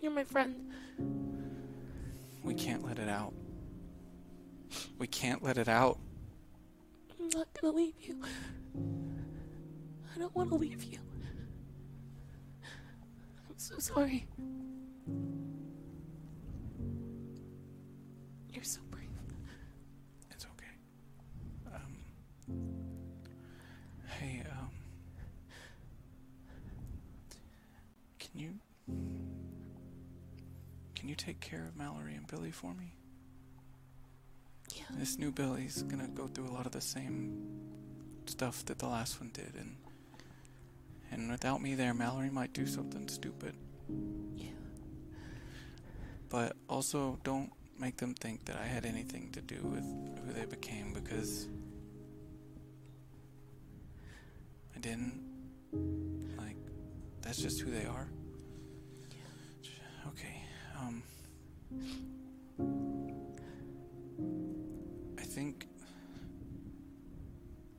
You're my friend. We can't let it out. We can't let it out. I'm not gonna leave you. I don't want to leave you. I'm so sorry. You're so can you can you take care of Mallory and Billy for me? Yeah. This new Billy's gonna go through a lot of the same stuff that the last one did, and and without me there, Mallory might do something stupid. Yeah. But also, don't make them think that I had anything to do with who they became because I didn't. Like, that's just who they are. Um. I think.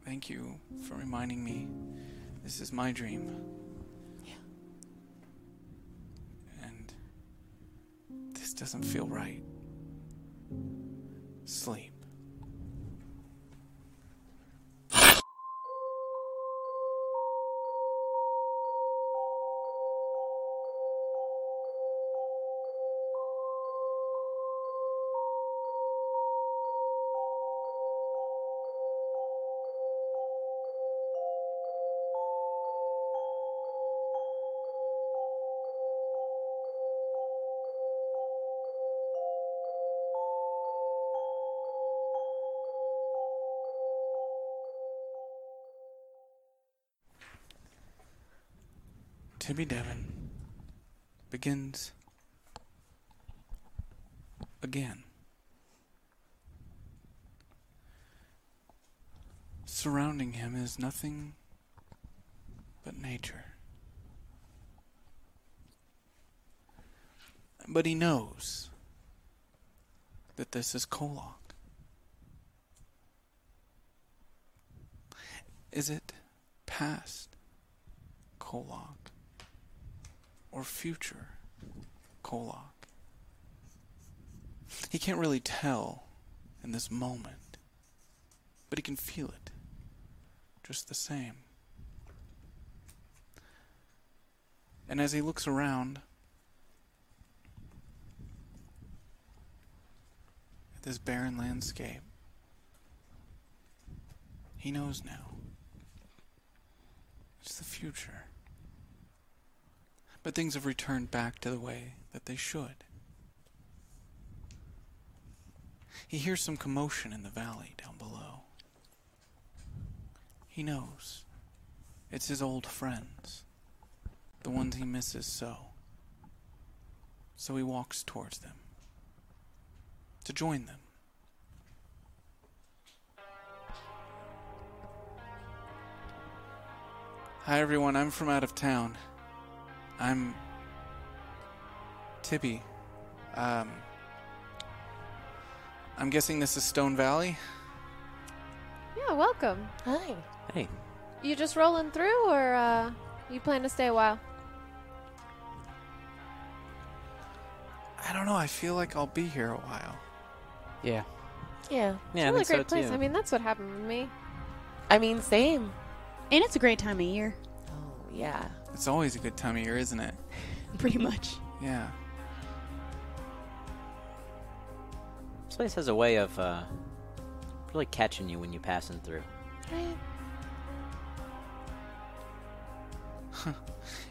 Thank you for reminding me this is my dream. Yeah. And this doesn't feel right. Sleep. Tibby Devon begins again. Surrounding him is nothing but nature. But he knows that this is Kolok. Is it past Kolok? Or future Kolok. He can't really tell in this moment, but he can feel it just the same. And as he looks around at this barren landscape, he knows now. It's the future. But things have returned back to the way that they should. He hears some commotion in the valley down below. He knows. It's his old friends, the ones he misses so. So he walks towards them to join them. Hi, everyone. I'm from out of town. I'm Tibby. Um, I'm guessing this is Stone Valley. Yeah, welcome. Hi. Hey. You just rolling through, or uh, you plan to stay a while? I don't know. I feel like I'll be here a while. Yeah. Yeah. It's a really great place. I mean, that's what happened with me. I mean, same. And it's a great time of year. Oh, yeah. It's always a good time of year, isn't it? Pretty much. Yeah. This place has a way of uh, really catching you when you're passing through. Right.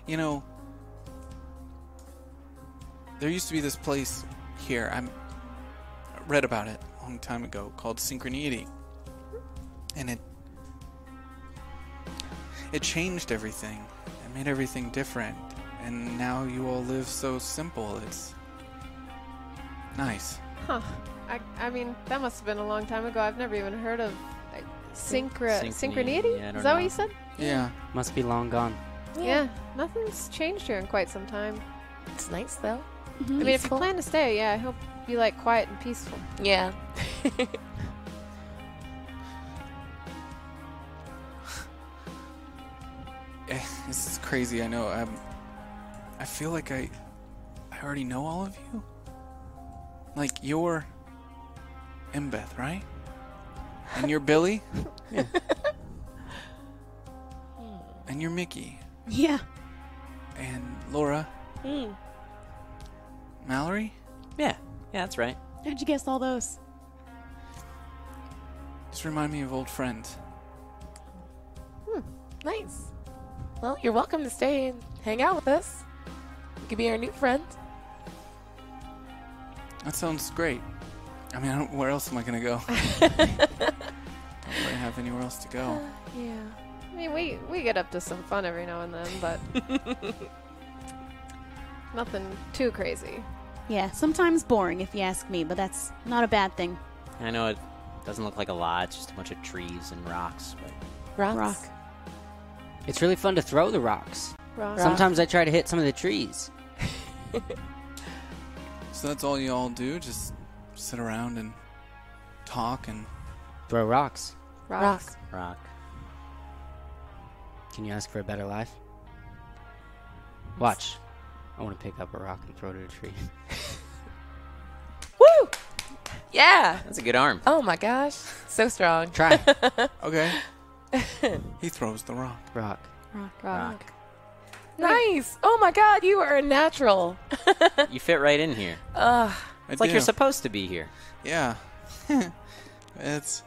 You know, there used to be this place here. I'm I read about it a long time ago called Synchronity, and it it changed everything. It made everything different, and now you all live so simple. It's nice. Huh. I, I mean, that must have been a long time ago. I've never even heard of like, synchro- Synchrony, synchronity. yeah, Is that what you said? Yeah. Must be long gone. Yeah. Nothing's changed here in quite some time. It's nice, though. I mean, if you plan to stay, yeah, I hope you like quiet and peaceful. Yeah. crazy. I know. I'm, I feel like I, I already know all of you. Like you're, Embeth, right? And you're Billy. And you're Mickey. Yeah. And Laura. Hmm. Mallory? Yeah, yeah, that's right. How'd you guess all those? Just remind me of old friends. Hmm. Nice. Well, you're welcome to stay and hang out with us. You could be our new friend. That sounds great. I mean, I don't, where else am I gonna go? I don't really have anywhere else to go. Yeah. I mean, we we get up to some fun every now and then, but nothing too crazy. Yeah, sometimes boring if you ask me, but that's not a bad thing. I know it doesn't look like a lot. It's just a bunch of trees and rocks. But Rocks. Rock. It's really fun to throw the rocks. Rock. Sometimes I try to hit some of the trees. So that's all you all do? Just sit around and talk and Throw rocks. Rocks. rock. Can you ask for a better life? Watch. I want to pick up a rock and throw it at a tree. Woo! Yeah. That's a good arm. Oh my gosh. So strong. Try. okay. he throws the rock. rock. Rock. Rock. Nice. Oh my god, you are a natural. You fit right in here. Ugh. I It's like do. you're supposed to be here. Yeah. it's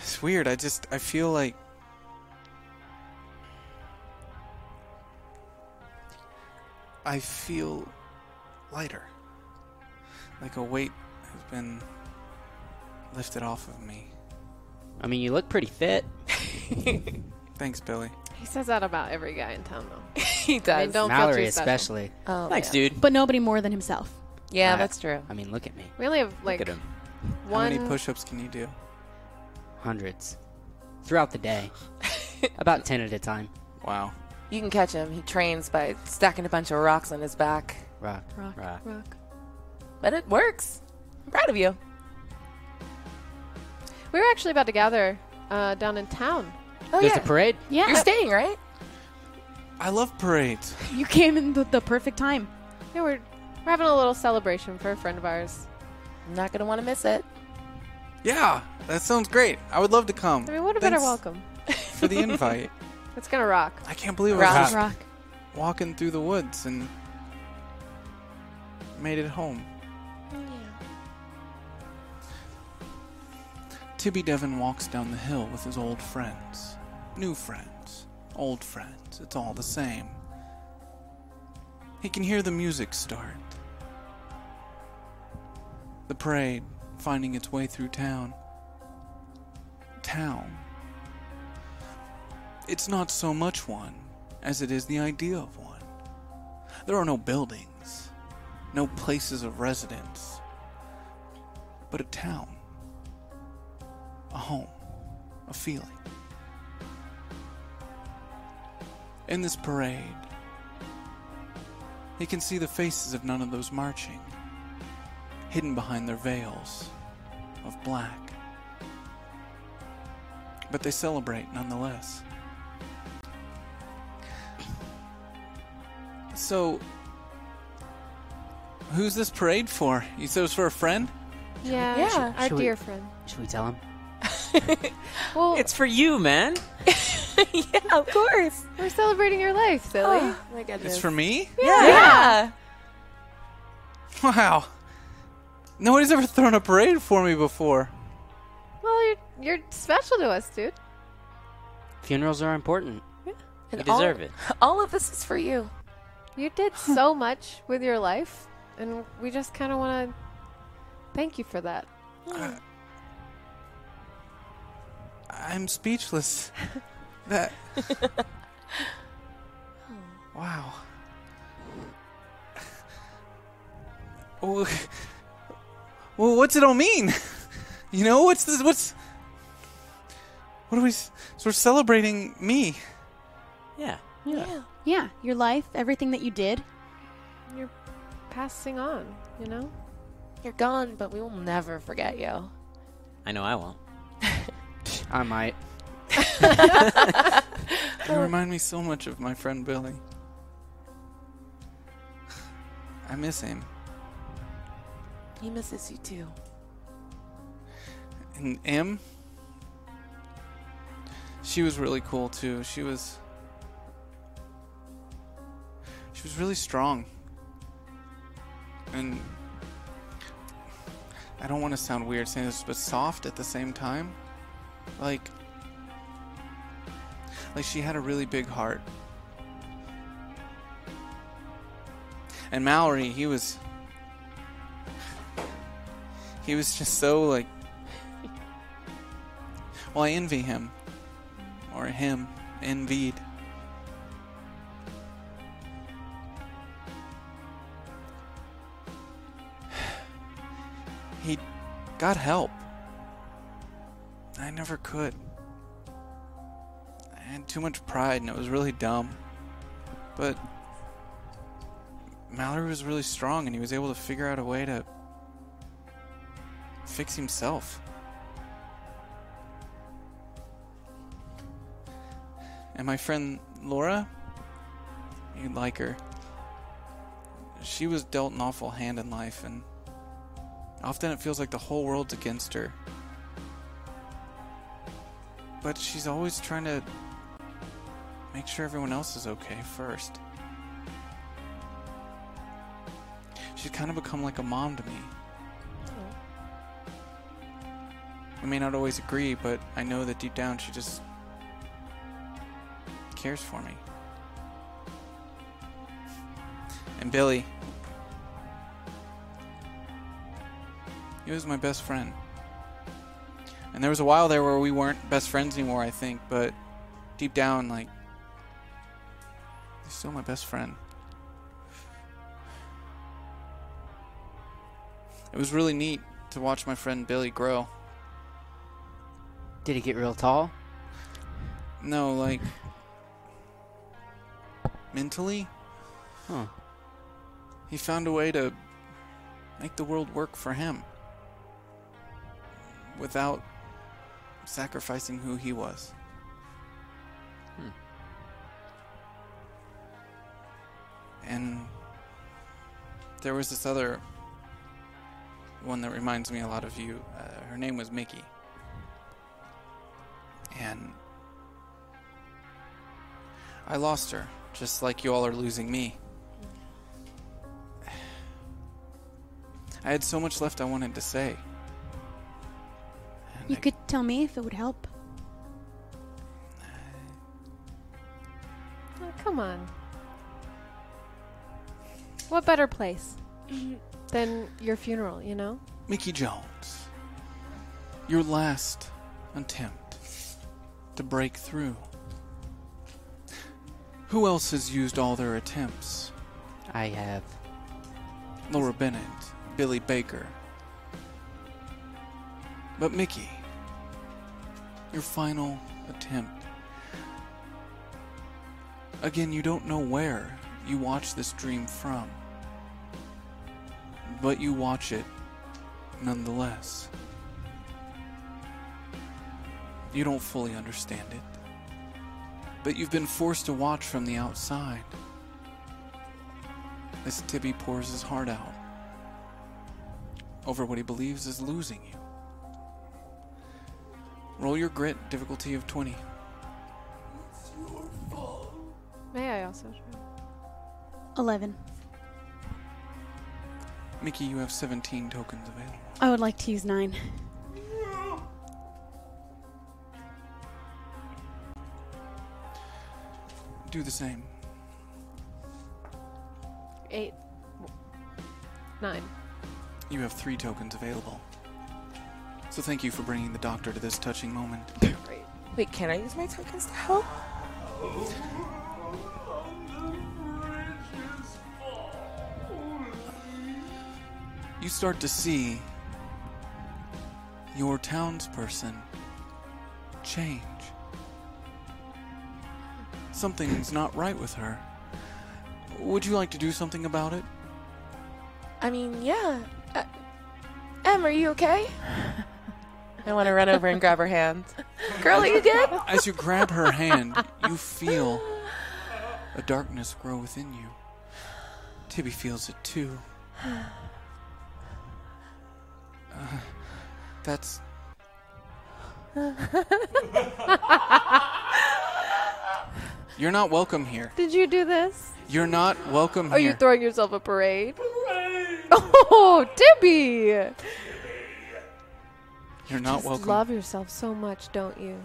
it's weird. I just I feel like I feel lighter. Like a weight has been lifted off of me. I mean, you look pretty fit. Thanks, Billy. He says that about every guy in town, though. he I does. mean, don't feel Mallory too special. especially. Oh, Thanks, man. dude. But nobody more than himself. Yeah, I- that's true. I mean, look at me. We only have like Look at him. How one. many push-ups can you do? Hundreds. Throughout the day. About 10 at a time. Wow. You can catch him. He trains by stacking a bunch of rocks on his back. Rock. Rock. Rock. Rock. But it works. I'm proud of you. We were actually about to gather uh, down in town. Oh There's yeah. a parade. Yeah. You're staying, right? I love parades. You came in the, the perfect time. Yeah, we're we're having a little celebration for a friend of ours. I'm not gonna want to miss it. Yeah, that sounds great. I would love to come. I mean, what a better Thanks welcome. for the invite. It's gonna rock. I can't believe I was Rock. Rock. walking through the woods and made it home. Tibby Devon walks down the hill with his old friends. New friends. Old friends. It's all the same. He can hear the music start. The parade finding its way through town. Town. It's not so much one as it is the idea of one. There are no buildings, no places of residence, but a town, a home, a feeling. In this parade, he can see the faces of none of those marching, hidden behind their veils of black. But they celebrate nonetheless. So, who's this parade for? You said it was for a friend? Yeah. Yeah. Our Should we- dear friend. Should we tell him? Well, It's for you, man. yeah, of course. we're celebrating your life, silly. Oh, my goodness. It's for me? yeah. Wow. Nobody's ever thrown a parade for me before. Well, you're you're special to us, dude. Funerals are important. And You deserve all, it. All of this is for you. You did so much with your life, and we just kind of want to thank you for that. I'm speechless. that. Hmm. wow. well, well, what's it all mean? You know, what's this? What's. What are we. So we're celebrating me. Yeah. Yeah. Yeah, your life, everything that you did. You're passing on, you know. You're gone, but we will never forget you. I know I won't. I might. You remind me so much of my friend Billy. I miss him. He misses you too. And M, she was really cool too. She was, she she was really strong. And I don't want to sound weird saying this, but soft at the same time. Like, like she had a really big heart. And Mallory, he was, he was just so like. Well, I envy him, or him envied. he got help. I never could. I had too much pride and it was really dumb. But Mallory was really strong and he was able to figure out a way to fix himself. And my friend Laura, you'd like her. She was dealt an awful hand in life and Often it feels like the whole world's against her. But she's always trying to make sure everyone else is okay first. She's kind of become like a mom to me. Oh. I may not always agree, but I know that deep down she just cares for me. And Billy, He was my best friend. And there was a while there where we weren't best friends anymore, I think, but deep down, like, he's still my best friend. It was really neat to watch my friend Billy grow. Did he get real tall? No, like, mentally. Huh. He found a way to make the world work for him without sacrificing who he was. Hmm. And there was this other one that reminds me a lot of you. Uh, her name was Mickey. And I lost her, just like you all are losing me. I had so much left I wanted to say. You could tell me if it would help. Oh, come on. What better place than your funeral, you know? Mickey Jones, your last attempt to break through. Who else has used all their attempts? I have. Laura Bennett, Billy Baker. But Mickey, your final attempt. Again, you don't know where you watch this dream from, but you watch it nonetheless. You don't fully understand it, but you've been forced to watch from the outside as Tibby pours his heart out over what he believes is losing you. Roll your grit, difficulty of 20. May I also try? 11. Mickey, you have 17 tokens available. I would like to use 9. Do the same. Eight. Nine. You have three tokens available. So thank you for bringing the doctor to this touching moment. Wait, can I use my tokens to help? You start to see your townsperson change. Something's not right with her. Would you like to do something about it? I mean, yeah. Uh, em, are you okay? I want to run over and grab her hand. Girl, are you good? As you grab her hand, you feel a darkness grow within you. Tibby feels it too. Uh, that's. You're not welcome here. Did you do this? You're not welcome Are here. you throwing yourself a parade? Oh, Tibby! You're not Just welcome. love yourself so much, don't you?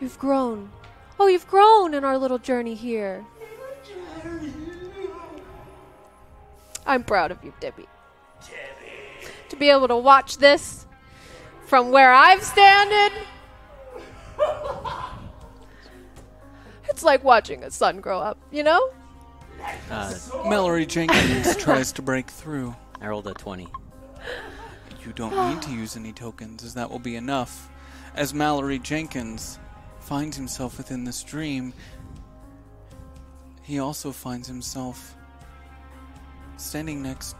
You've grown. Oh, you've grown in our little journey here. I'm proud of you, Debbie. Debbie. To be able to watch this from where I've standed, it's like watching a son grow up, you know? Uh, Mallory Jenkins tries to break through. I rolled a 20. You don't need to use any tokens, as that will be enough. As Mallory Jenkins finds himself within this dream, he also finds himself standing next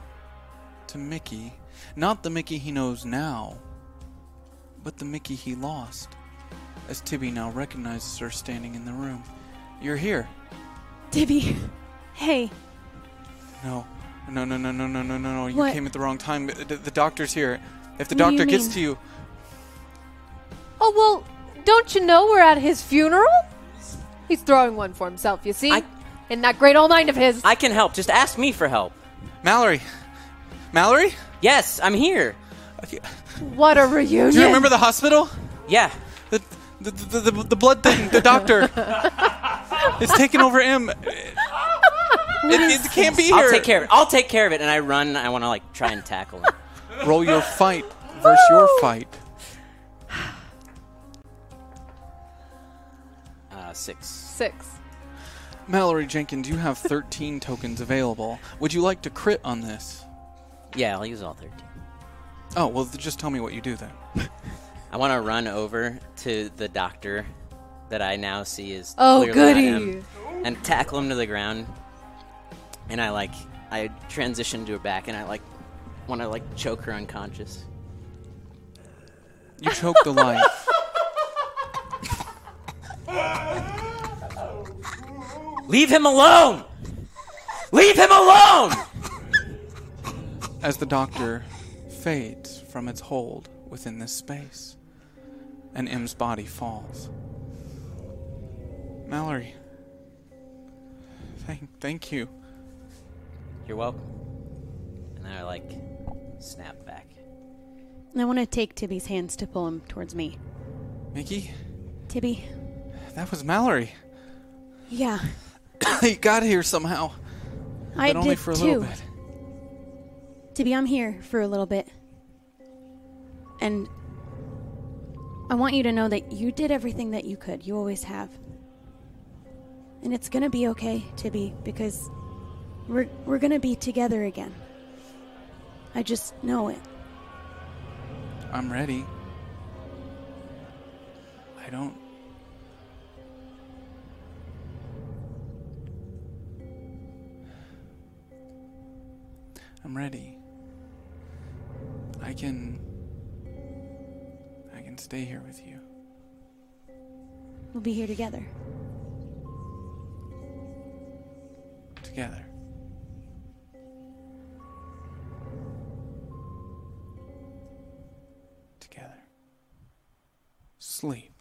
to Mickey. Not the Mickey he knows now, but the Mickey he lost. As Tibby now recognizes her standing in the room. You're here. Tibby, hey, No. No, no, no, no, no, no, no, no. You What? came at the wrong time. The, the doctor's here. If the What do doctor gets mean? to you, Oh, well, don't you know we're at his funeral? He's throwing one for himself, you see? In that great old mind of his. I can help. Just ask me for help. Mallory. Mallory? Yes, I'm here. What a reunion. Do you remember the hospital? Yeah. The the, the, the, the blood thing, the doctor. it's taking over him. It, it can't be here. I'll take care of it. I'll take care of it. And I run. I want to like try and tackle him. Roll your fight versus your fight. Uh, six. Six. Mallory Jenkins, you have 13 tokens available. Would you like to crit on this? Yeah, I'll use all 13. Oh, well, th- just tell me what you do then. I want to run over to the doctor that I now see is Oh, clearly goody. not him, and tackle him to the ground. And I like I transition to her back, and I like want to like choke her unconscious. You choke the life. Leave him alone. Leave him alone. as the doctor fades from its hold within this space, and M's body falls. Mallory, thank, thank you. You're welcome. And then I like snap back. I want to take Tibby's hands to pull him towards me. Mickey, Tibby, that was Mallory. yeah, he got here somehow, I but only did for a too. little bit. Tibby, I'm here for a little bit. And I want you to know that you did everything that you could. You always have. And it's to be okay, Tibby, because we're we're to be together again. I just know it. I'm ready. I don't. I'm ready. I can. I can stay here with you. We'll be here together. Together. Together. Sleep.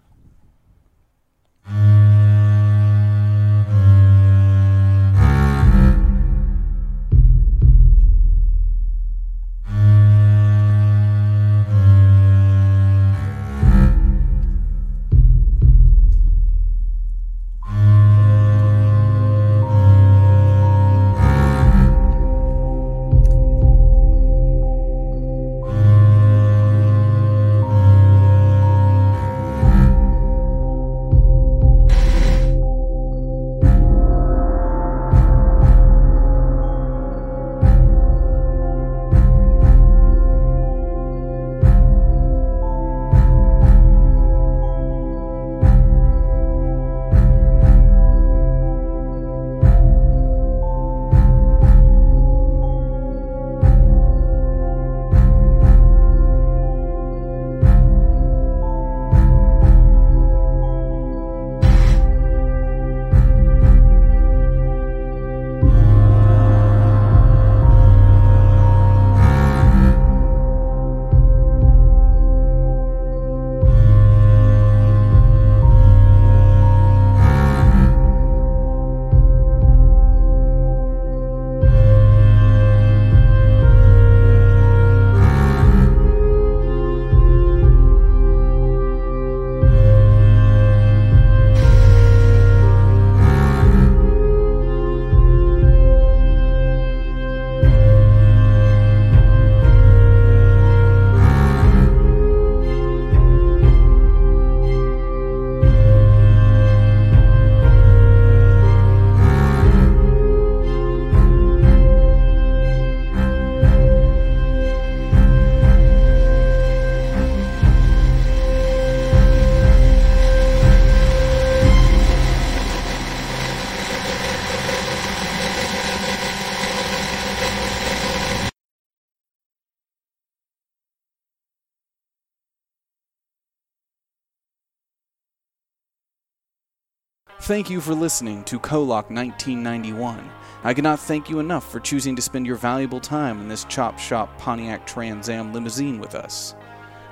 Thank you for listening to Kollok 1991. I cannot thank you enough for choosing to spend your valuable time in this Chop Shop Pontiac Trans Am limousine with us.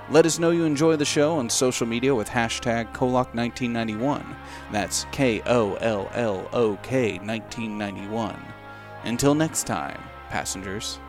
Let us know you enjoy the show on social media with hashtag Kollok1991. That's K O L L O K 1991. Until next time, passengers.